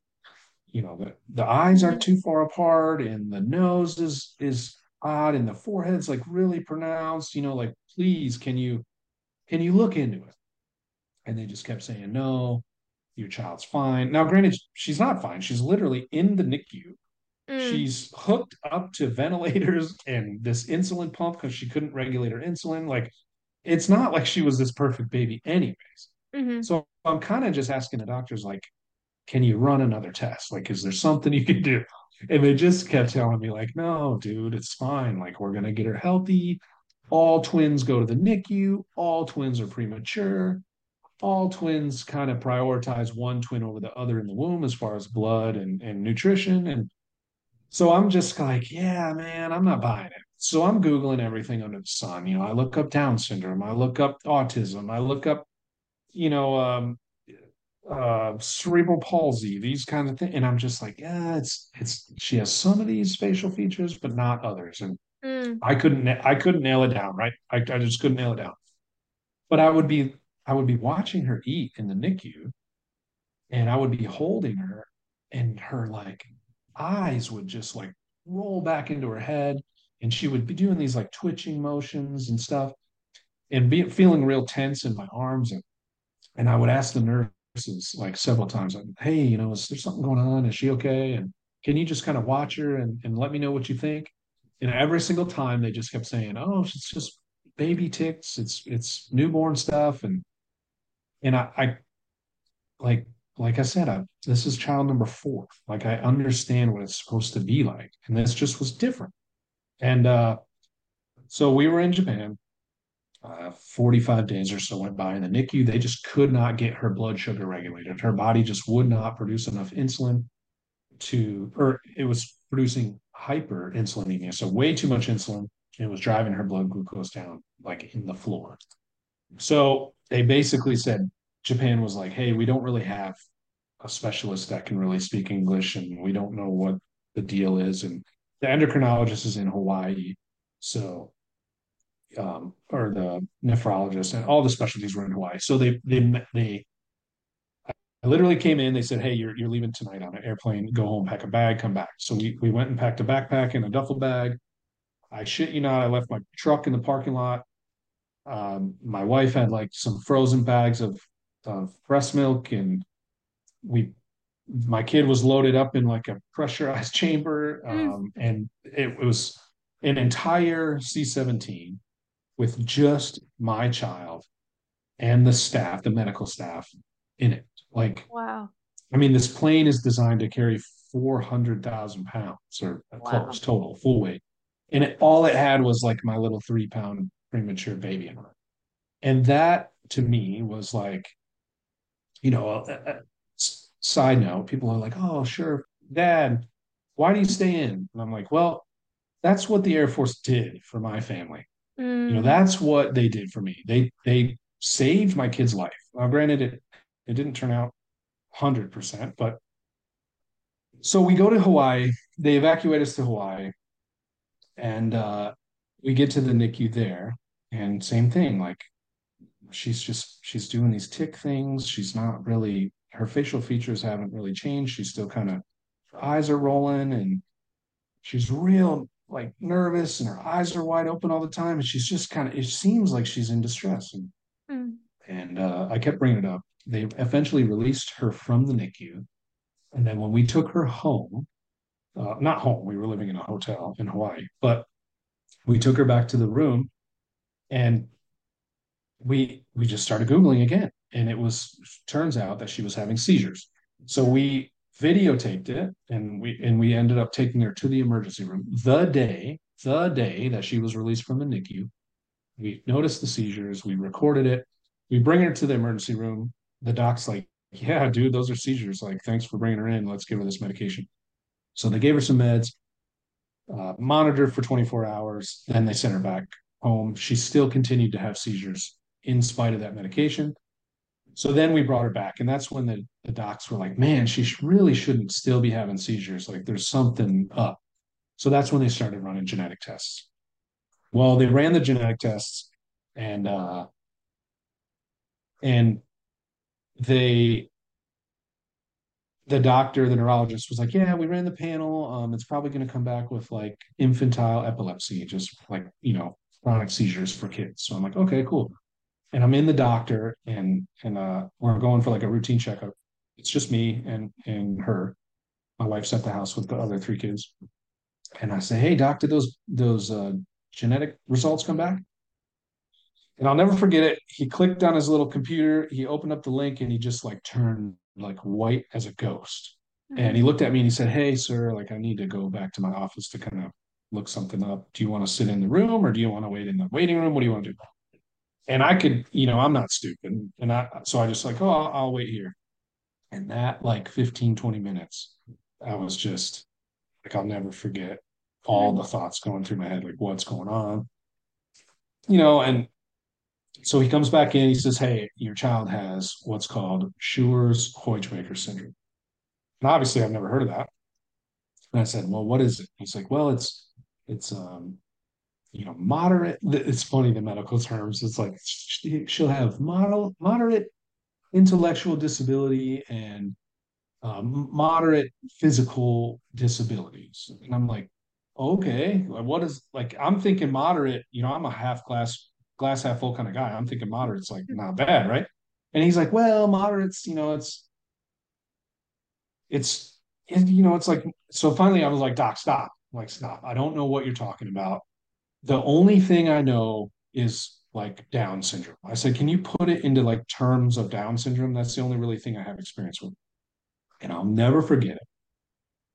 you know, the, the eyes are too far apart and the nose is is odd and the forehead's like really pronounced, you know, like, please, can you can you look into it? And they just kept saying, no, your child's fine. Now, granted, she's not fine. She's literally in the NICU. Mm. She's hooked up to ventilators and this insulin pump because she couldn't regulate her insulin. Like, it's not like she was this perfect baby, anyways. Mm-hmm. So I'm kind of just asking the doctors, like, can you run another test? Like, is there something you can do? And they just kept telling me, like, no, dude, it's fine. Like, we're going to get her healthy. All twins go to the NICU. All twins are premature. All twins kind of prioritize one twin over the other in the womb as far as blood and, and nutrition. And so I'm just like, yeah, man, I'm not buying it. So I'm Googling everything under the sun. You know, I look up Down syndrome, I look up autism, I look up, you know, um, uh cerebral palsy these kind of things and i'm just like yeah it's it's she has some of these facial features but not others and mm. i couldn't i couldn't nail it down right I, I just couldn't nail it down but i would be i would be watching her eat in the nicu and i would be holding her and her like eyes would just like roll back into her head and she would be doing these like twitching motions and stuff and be feeling real tense in my arms and and I would ask the nurses like several times, like, hey, you know, is there something going on? Is she okay? And can you just kind of watch her and, and let me know what you think? And every single time they just kept saying, oh, it's just baby tics, it's it's newborn stuff. And and I, I like like I said, I, this is child number four. Like I understand what it's supposed to be like. And this just was different. And uh so we were in Japan uh, 45 days or so went by in the NICU. They just could not get her blood sugar regulated. Her body just would not produce enough insulin to, or it was producing hyperinsulinemia. So way too much insulin. It was driving her blood glucose down like in the floor. So they basically said, Japan was like, hey, we don't really have a specialist that can really speak English and we don't know what the deal is. And the endocrinologist is in Hawaii. So um, or the nephrologist, and all the specialties were in Hawaii. So they they they I literally came in. They said, "Hey, you're you're leaving tonight on an airplane. Go home, pack a bag, come back." So we we went and packed a backpack and a duffel bag. I shit you not, I left my truck in the parking lot. Um, my wife had like some frozen bags of of breast milk, and we my kid was loaded up in like a pressurized chamber, mm. um, and it was an entire C seventeen with just my child and the staff, the medical staff in it. Like, wow. I mean, this plane is designed to carry 400,000 pounds or wow. close total, full weight. And it, all it had was like my little three pound premature baby in it. And that to me was like, you know, a, a side note, people are like, oh, sure, dad, why do you stay in? And I'm like, well, that's what the Air Force did for my family. Mm. You know, mm. that's what they did for me. They they saved my kid's life. Now, granted, it it didn't turn out hundred percent, but so we go to Hawaii. They evacuate us to Hawaii, and uh, we get to the NICU there, and same thing. Like she's just she's doing these tic things. She's not really her facial features haven't really changed. She's still kind of her eyes are rolling and she's real like nervous and her eyes are wide open all the time and she's just kind of it seems like she's in distress and Mm. and uh, I kept bringing it up. They eventually released her from the NICU, and then when we took her home, uh, not home, we were living in a hotel in Hawaii, but we took her back to the room, and we we just started googling again, and it was turns out that she was having seizures. So we videotaped it, and we and we ended up taking her to the emergency room the day the day that she was released from the NICU. We noticed the seizures. We recorded it. We bring her to the emergency room. The doc's like, "Yeah, dude, those are seizures. Like, thanks for bringing her in. Let's give her this medication." So they gave her some meds, uh, monitored for 24 hours. Then they sent her back home. She still continued to have seizures in spite of that medication. So then we brought her back, and that's when the, the docs were like, "Man, she really shouldn't still be having seizures. Like, there's something up." So that's when they started running genetic tests. Well, they ran the genetic tests, and uh, and they the doctor, the neurologist was like, Yeah, we ran the panel. Um, it's probably going to come back with like infantile epilepsy, just like, you know, chronic seizures for kids. So I'm like, Okay, cool. And I'm in the doctor and, and, uh, we're going for like a routine checkup. It's just me and, and her. My wife's at the house with the other three kids. And I say, Hey, doc, did those, those, uh, genetic results come back? And I'll never forget it. He clicked on his little computer, he opened up the link and he just like turned like white as a ghost. And he mm-hmm. looked at me and he said, Hey, sir, like I need to go back to my office to kind of look something up. Do you want to sit in the room or do you want to wait in the waiting room? What do you want to do? And I could, you know, I'm not stupid. And I, so I just like, oh, I'll, I'll wait here. And that like 15, 20 minutes, I was just like, I'll never forget all mm-hmm. the thoughts going through my head, like what's going on, you know, and so he comes back in, he says, Hey, your child has what's called Schuurs-Hoeijmaker syndrome. And obviously I've never heard of that. And I said, Well, what is it? He's like, Well, it's it's um you know, moderate. It's funny the medical terms. It's like she'll have model moderate intellectual disability and um, moderate physical disabilities. And I'm like, okay, what is like? I'm thinking moderate. You know, I'm a half glass glass half full kind of guy. I'm thinking moderate's like not bad, right? And he's like, well, moderate's, you know, it's it's you know, it's like so finally I was like, Doc, stop. I'm like, stop. I don't know what you're talking about. The only thing I know is like Down syndrome. I said, can you put it into like terms of Down syndrome? That's the only really thing I have experience with. And I'll never forget it.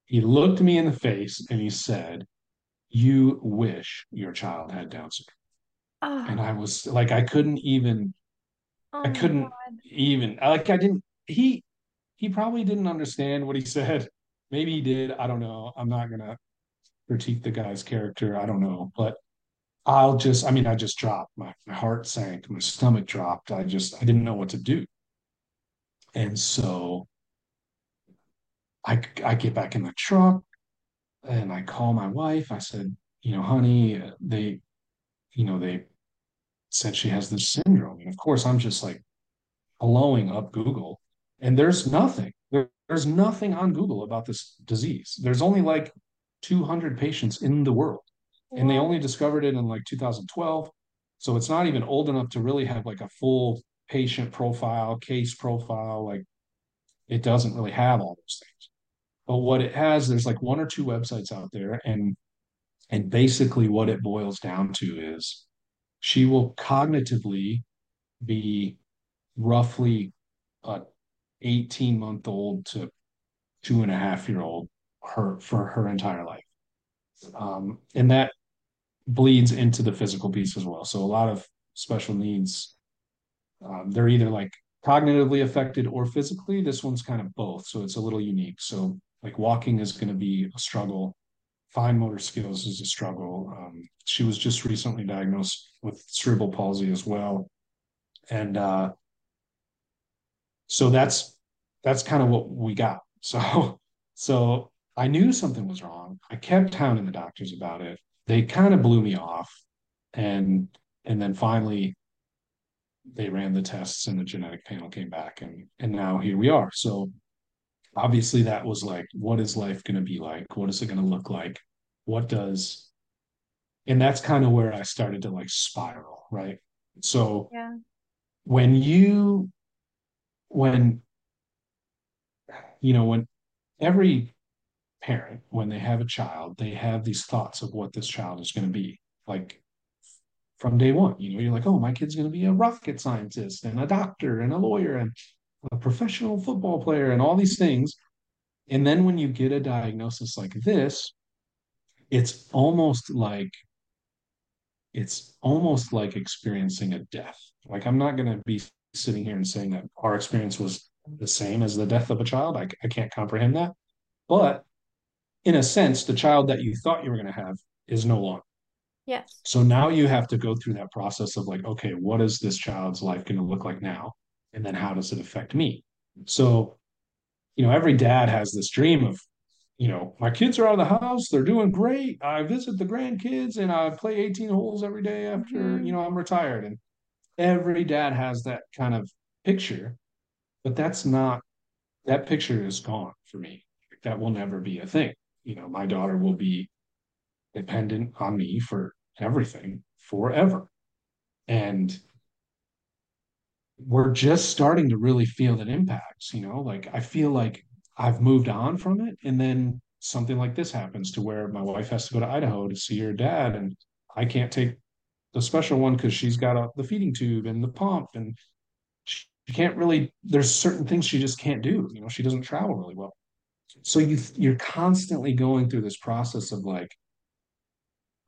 He looked me in the face and he said, You wish your child had Down syndrome Oh, and I ah. was like, I couldn't even, oh I couldn't God. even, like, I didn't. He, he probably didn't understand what he said. Maybe he did. I don't know. I'm not gonna critique the guy's character. I don't know, but I'll just. I mean, I just dropped. My my heart sank. My stomach dropped. I just. I didn't know what to do. And so, I I get back in the truck, and I call my wife. I said, you know, honey, they, you know, they said she has this syndrome. And of course, I'm just like blowing up Google, and there's nothing. There, there's nothing on Google about this disease. There's only like 200 patients in the world, and they only discovered it in like 2012. So it's not even old enough to really have like a full patient profile, case profile. Like it doesn't really have all those things. But what it has, there's like one or two websites out there, and and basically what it boils down to is she will cognitively be roughly a 18 month old to two and a half year old her for her entire life. Um, and that bleeds into the physical piece as well. So a lot of special needs um, they're either like cognitively affected or physically this one's kind of both. So it's a little unique. So like walking is going to be a struggle fine motor skills is a struggle. Um, she was just recently diagnosed with cerebral palsy as well, and uh, so that's that's kind of what we got. So so I knew something was wrong. I kept hounding the doctors about it. They kind of blew me off, and and then finally, they ran the tests and the genetic panel came back and and now here we are so obviously that was like what is life going to be like? What is it going to look like? What does and that's kind of where i started to like spiral right? So Yeah. when you when you know when every parent when they have a child they have these thoughts of what this child is going to be like from day one you know you're like oh my kid's going to be a rocket scientist and a doctor and a lawyer and a professional football player and all these things. And then when you get a diagnosis like this it's almost like it's almost like experiencing a death. Like i'm not going to be sitting here and saying that our experience was the same as the death of a child. I, I can't comprehend that. But in a sense the child that you thought you were going to have is no longer. Yes. so now you have to go through that process of like okay what is this child's life going to look like now and then how does it affect me? So you know every dad has this dream of you know my kids are out of the house they're doing great i visit the grandkids and i play 18 holes every day after Mhm. you know i'm retired. And every dad has that kind of picture but that's not that picture is gone for me. That will never be a thing. You know my daughter will be dependent on me for everything forever. And we're just starting to really feel that impacts you know like i feel like i've moved on from it and then something like this happens to where my wife has to go to idaho to see her dad and i can't take the special one because she's got a, the feeding tube and the pump and she, she can't really there's certain things she just can't do you know she doesn't travel really well. So you you're constantly going through this process of like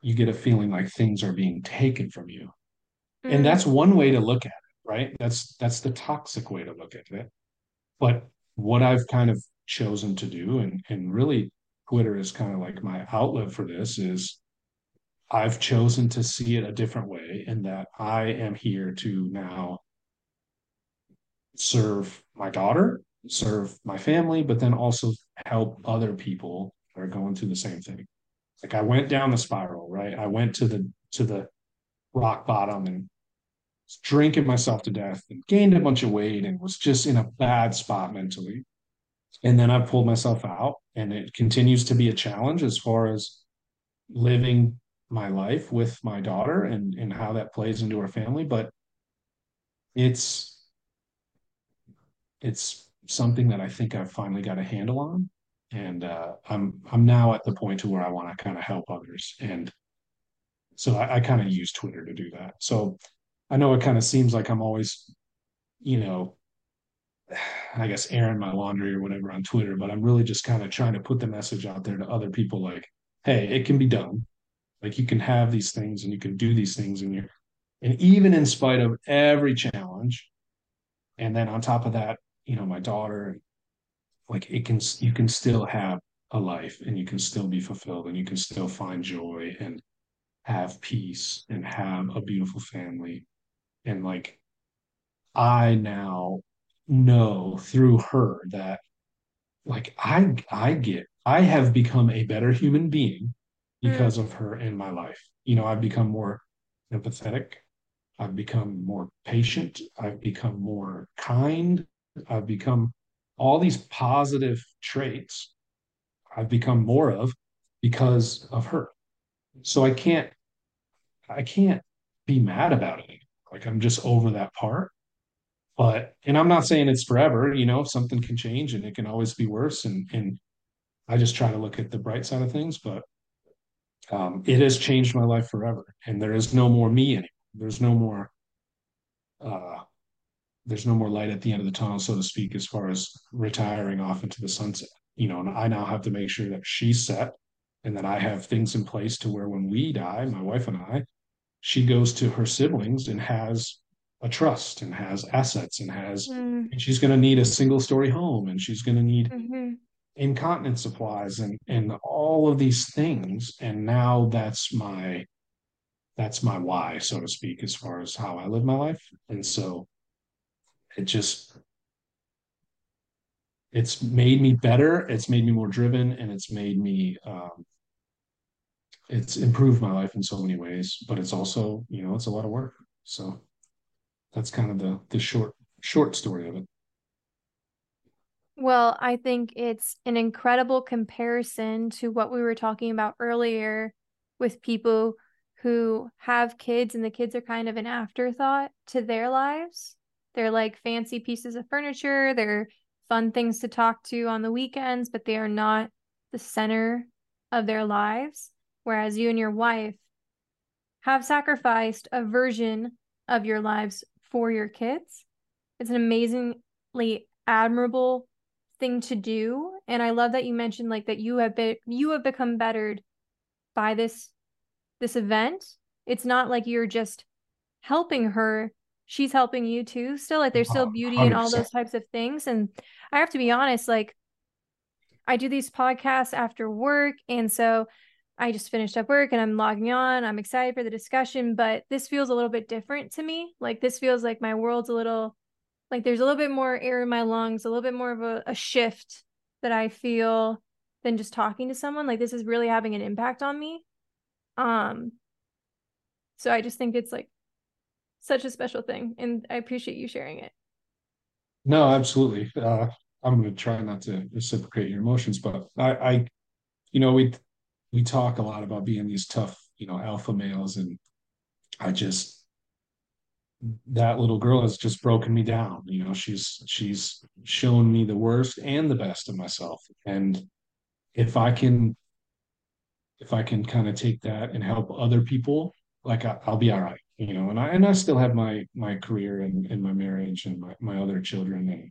you get a feeling like things are being taken from you. Mm. and that's one way to look at it right? That's that's the toxic way to look at it. But what i've kind of chosen to do and and really twitter is kind of like my outlet for this is i've chosen to see it a different way in that i am here to now serve my daughter serve my family but then also help other people that are going through the same thing. Like i went down the spiral right? I went to the to the rock bottom and drinking myself to death and gained a bunch of weight and was just in a bad spot mentally. And then I pulled myself out, and it continues to be a challenge as far as living my life with my daughter and, and how that plays into our family. But it's it's something that I think I've finally got a handle on. And uh, I'm I'm now at the point to where I want to kind of help others. And so I, I kind of use Twitter to do that. So I know it kind of seems like I'm always, you know, I guess airing my laundry or whatever on Twitter, but I'm really just kind of trying to put the message out there to other people like, hey, it can be done. Like you can have these things and you can do these things and you're and even in spite of every challenge, and then on top of that, you know, my daughter, like it can you can still have a life and you can still be fulfilled and you can still find joy and have peace and have a beautiful family and like i now know through her that like i i get i have become a better human being because hmm. of her in my life. You know i've become more empathetic. I've become more patient. I've become more kind. I've become all these positive traits i've become more of because of her. So i can't i can't be mad about it like I'm just over that part. But and I'm not saying it's forever, you know, something can change and it can always be worse. And and I just try to look at the bright side of things, but um, it has changed my life forever. And there is no more me anymore. There's no more uh there's no more light at the end of the tunnel, so to speak, as far as retiring off into the sunset. You know, and I now have to make sure that she's set and that I have things in place to where when we die, my wife and I, she goes to her siblings and has a trust and has assets and has Mm. and she's going to need a single story home and she's going to need Mhm. incontinence supplies and and all of these things and now that's my that's my why so to speak as far as how i live my life and so it just it's made me better it's made me more driven and it's made me um it's improved my life in so many ways but it's also you know it's a lot of work so that's kind of the the short short story of it. Well, I think it's an incredible comparison to what we were talking about earlier with people who have kids and the kids are kind of an afterthought to their lives. They're like fancy pieces of furniture, they're fun things to talk to on the weekends, but they are not the center of their lives. Whereas you and your wife have sacrificed a version of your lives for your kids. It's an amazingly admirable thing to do. And i love that you mentioned like that you have been you have become bettered by this this event. It's not like you're just helping her. She's helping you too still like there's still beauty in all those types of things. And i have to be honest like i do these podcasts after work. And so i just finished up work and i'm logging on i'm excited for the discussion but this feels a little bit different to me like this feels like my world's a little like there's a little bit more air in my lungs, a little bit more of a, a shift that I feel than just talking to someone. Like this is really having an impact on me. Um so I just think it's like such a special thing and I appreciate you sharing it. No, absolutely. Uh I'm going to try not to reciprocate your emotions, but I, I, you know, we we talk a lot about being these tough, you know, alpha males, and I just that little girl has just broken me down you know she's she's shown me the worst and the best of myself. And if i can if i can kind of take that and help other people like I, will be all right you know and i and i still have my my career and, and my marriage and my, my other children and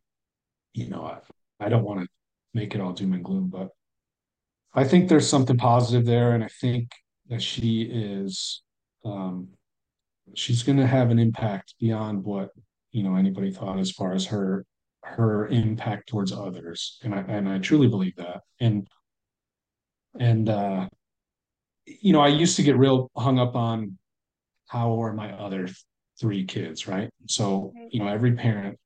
you know i, I don't want to make it all doom and gloom but i think there's something positive there and i think that she is um she's going to have an impact beyond what you know anybody thought as far as her her impact towards others and i and i truly believe that. And and uh you know i used to get real hung up on how are my other three kids right? So you know every parent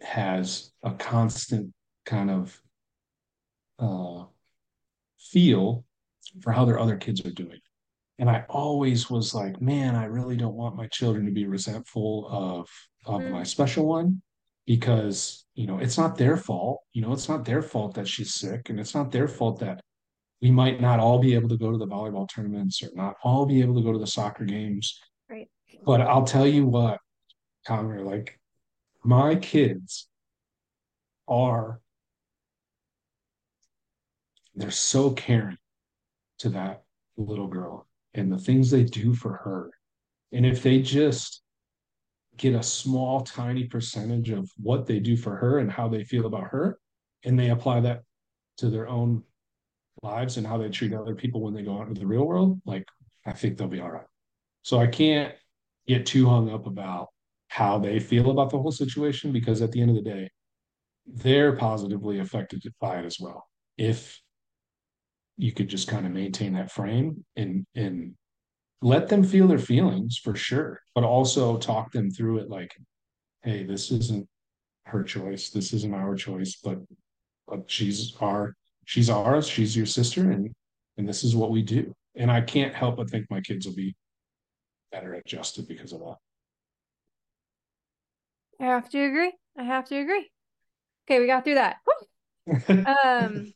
has a constant kind of uh feel for how their other kids are doing and I always was like, man, I really don't want my children to be resentful of of mm. my special one because you know it's not their fault. You know, it's not their fault that she's sick, and it's not their fault that we might not all be able to go to the volleyball tournaments or not all be able to go to the soccer games. Right. But I'll tell you what, Connor, like my kids are they're so caring to that little girl and the things they do for her. And if they just get a small, tiny percentage of what they do for her and how they feel about her, and they apply that to their own lives and how they treat other people when they go out into the real world, like I think they'll be all right. So I can't get too hung up about how they feel about the whole situation because at the end of the day, they're positively affected by it as well. If you could just kind of maintain that frame and and let them feel their feelings for sure but also talk them through it like hey this isn't her choice. This isn't our choice but but she's our she's ours. She's your sister and and this is what we do. And i can't help but think my kids will be better adjusted because of that. I have to agree. I have to agree. Okay we got through that. Um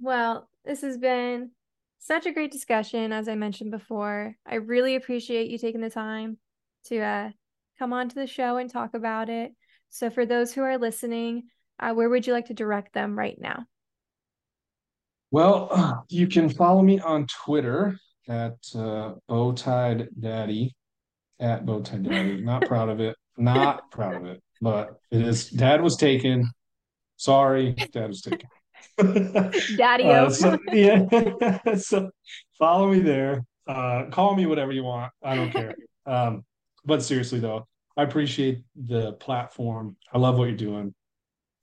well this has been such a great discussion, as I mentioned before. I really appreciate you taking the time to uh, come on to the show and talk about it. So, for those who are listening, uh, where would you like to direct them right now? Well, you can follow me on Twitter at uh, Bowtied Daddy, at Bowtied Daddy. Not proud of it. Not proud of it, but it is. Dad was taken. Sorry, Dad was taken. Daddy. Uh, so, yeah. so follow me there. Uh, call me whatever you want. I don't care. Um, but seriously though, I appreciate the platform. I love what you're doing.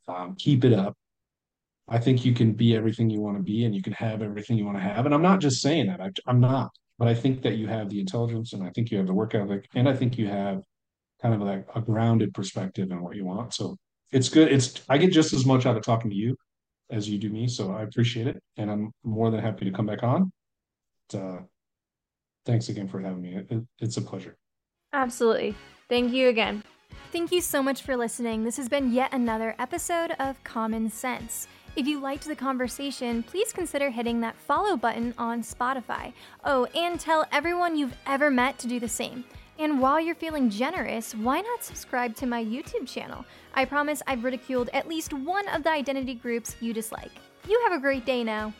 Um, keep it up. I think you can be everything you want to be and you can have everything you want to have. And I'm not just saying that. I, I'm not, but I think that you have the intelligence and I think you have the work ethic and I think you have kind of like a grounded perspective in what you want. So it's good. It's I get just as much out of talking to you as you do me. So I appreciate it, and I'm more than happy to come back on. But, uh, thanks again for having me. It, it, it's a pleasure. Absolutely. Thank you again. Thank you so much for listening. This has been yet another episode of Common Sense. If you liked the conversation, please consider hitting that follow button on Spotify. Oh, and tell everyone you've ever met to do the same. And while you're feeling generous, why not subscribe to my YouTube channel? I promise I've ridiculed at least one of the identity groups you dislike. You have a great day now.